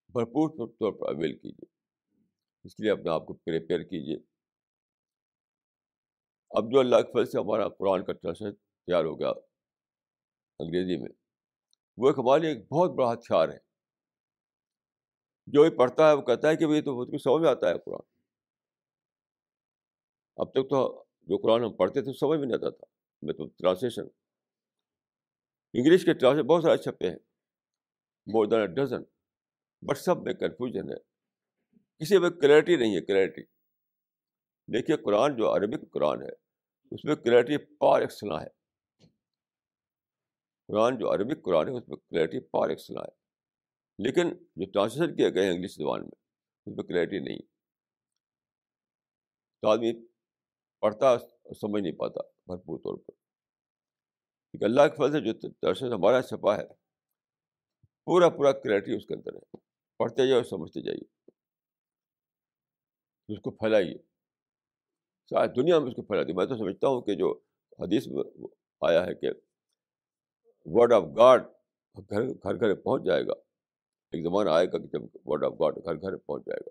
بھرپور طور پر اویل کیجیے۔ اس لیے اپنے آپ کو پریپیئر کیجیے۔ اب جو اللہ کے فضل سے ہمارا قرآن کا ٹرانسلیٹ تیار ہو گیا انگریزی میں، وہ ایک ہمارے لیے ایک بہت بڑا ہتھیار ہے۔ جو بھی پڑھتا ہے، وہ کہتا ہے کہ بھائی تو بہت کچھ سمجھ میں آتا ہے قرآن۔ اب تک تو جو قرآن ہم پڑھتے تھے، سمجھ میں نہیں آتا تھا۔ میں تو ٹرانسلیشن انگلش کے ٹرانسلیٹ بہت سارے چھپے ہیں۔ مور دین اے ڈزن بٹ سب میں کنفیوژن ہے۔ کسی میں کلیئرٹی نہیں ہے کلیئرٹی دیکھیے قرآن جو عربک قرآن ہے، اس میں کلیئرٹی پار ایکسلا ہے۔ قرآن جو عربک قرآن ہے، اس میں کلیئرٹی پار ایکسلا ہے۔ لیکن جو ٹرانسلیشن کیا گئے ہیں انگلش زبان میں، اس میں کلیئرٹی نہیں۔ تو آدمی پڑھتا سمجھ نہیں پاتا، بھرپور طور پر۔ کیونکہ اللہ کے فضل سے جو ٹرانسلیشن ہمارا چھپا ہے۔ پورا پورا کلیئرٹی اس کے اندر ہے۔ پڑھتے جائیے اور سمجھتے جائیے۔ اس کو پھیلائیے۔ شاید دنیا میں اس کو پھیلا دی میں تو سمجھتا ہوں کہ جو حدیث میں آیا ہے کہ ورڈ آف گاڈ گھر گھر گھر پہنچ جائے گا۔ ایک زمانہ آئے گا کہ جب ورڈ آف گاڈ گھر گھر پہنچ جائے گا۔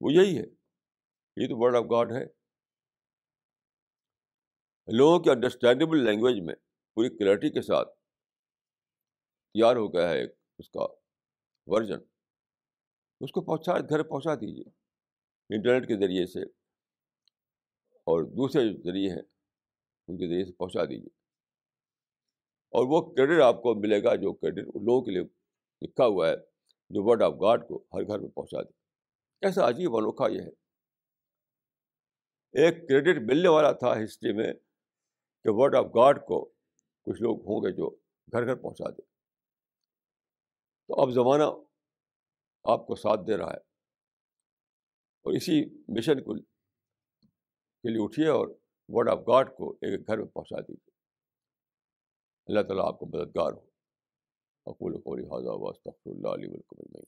وہ یہی ہے۔ یہ تو ورڈ آف گاڈ ہے۔ لوگوں کی انڈرسٹینڈیبل لینگویج میں پوری کلیئرٹی کے ساتھ تیار ہو گیا ہے ایک اس کا ورژن اس کو پہنچا، گھر پہنچا دیجیے انٹرنیٹ کے ذریعے سے اور دوسرے جو ذریعے ہیں، ان کے ذریعے سے پہنچا دیجیے اور وہ کریڈٹ آپ کو ملے گا جو کریڈٹ ان لوگوں کے لیے لکھا ہوا ہے، جو ورڈ آف گاڈ کو ہر گھر میں پہنچا دے۔ کیسا عجیب انوکھا یہ ہے۔ ایک کریڈٹ ملنے والا تھا ہسٹری میں کہ ورڈ آف گاڈ کو کچھ لوگ ہوں گے جو گھر گھر پہنچا دے۔ تو اب زمانہ آپ کو ساتھ دے رہا ہے۔ اور اسی مشن کو کے لیے اٹھیے اور ورڈ آف گاڈ کو ایک گھر میں پہنچا دیجیے۔ اللہ تعالیٰ آپ کو مددگار ہو۔ اقول قولی حاضہ واسطر اللہ علیہ ولکم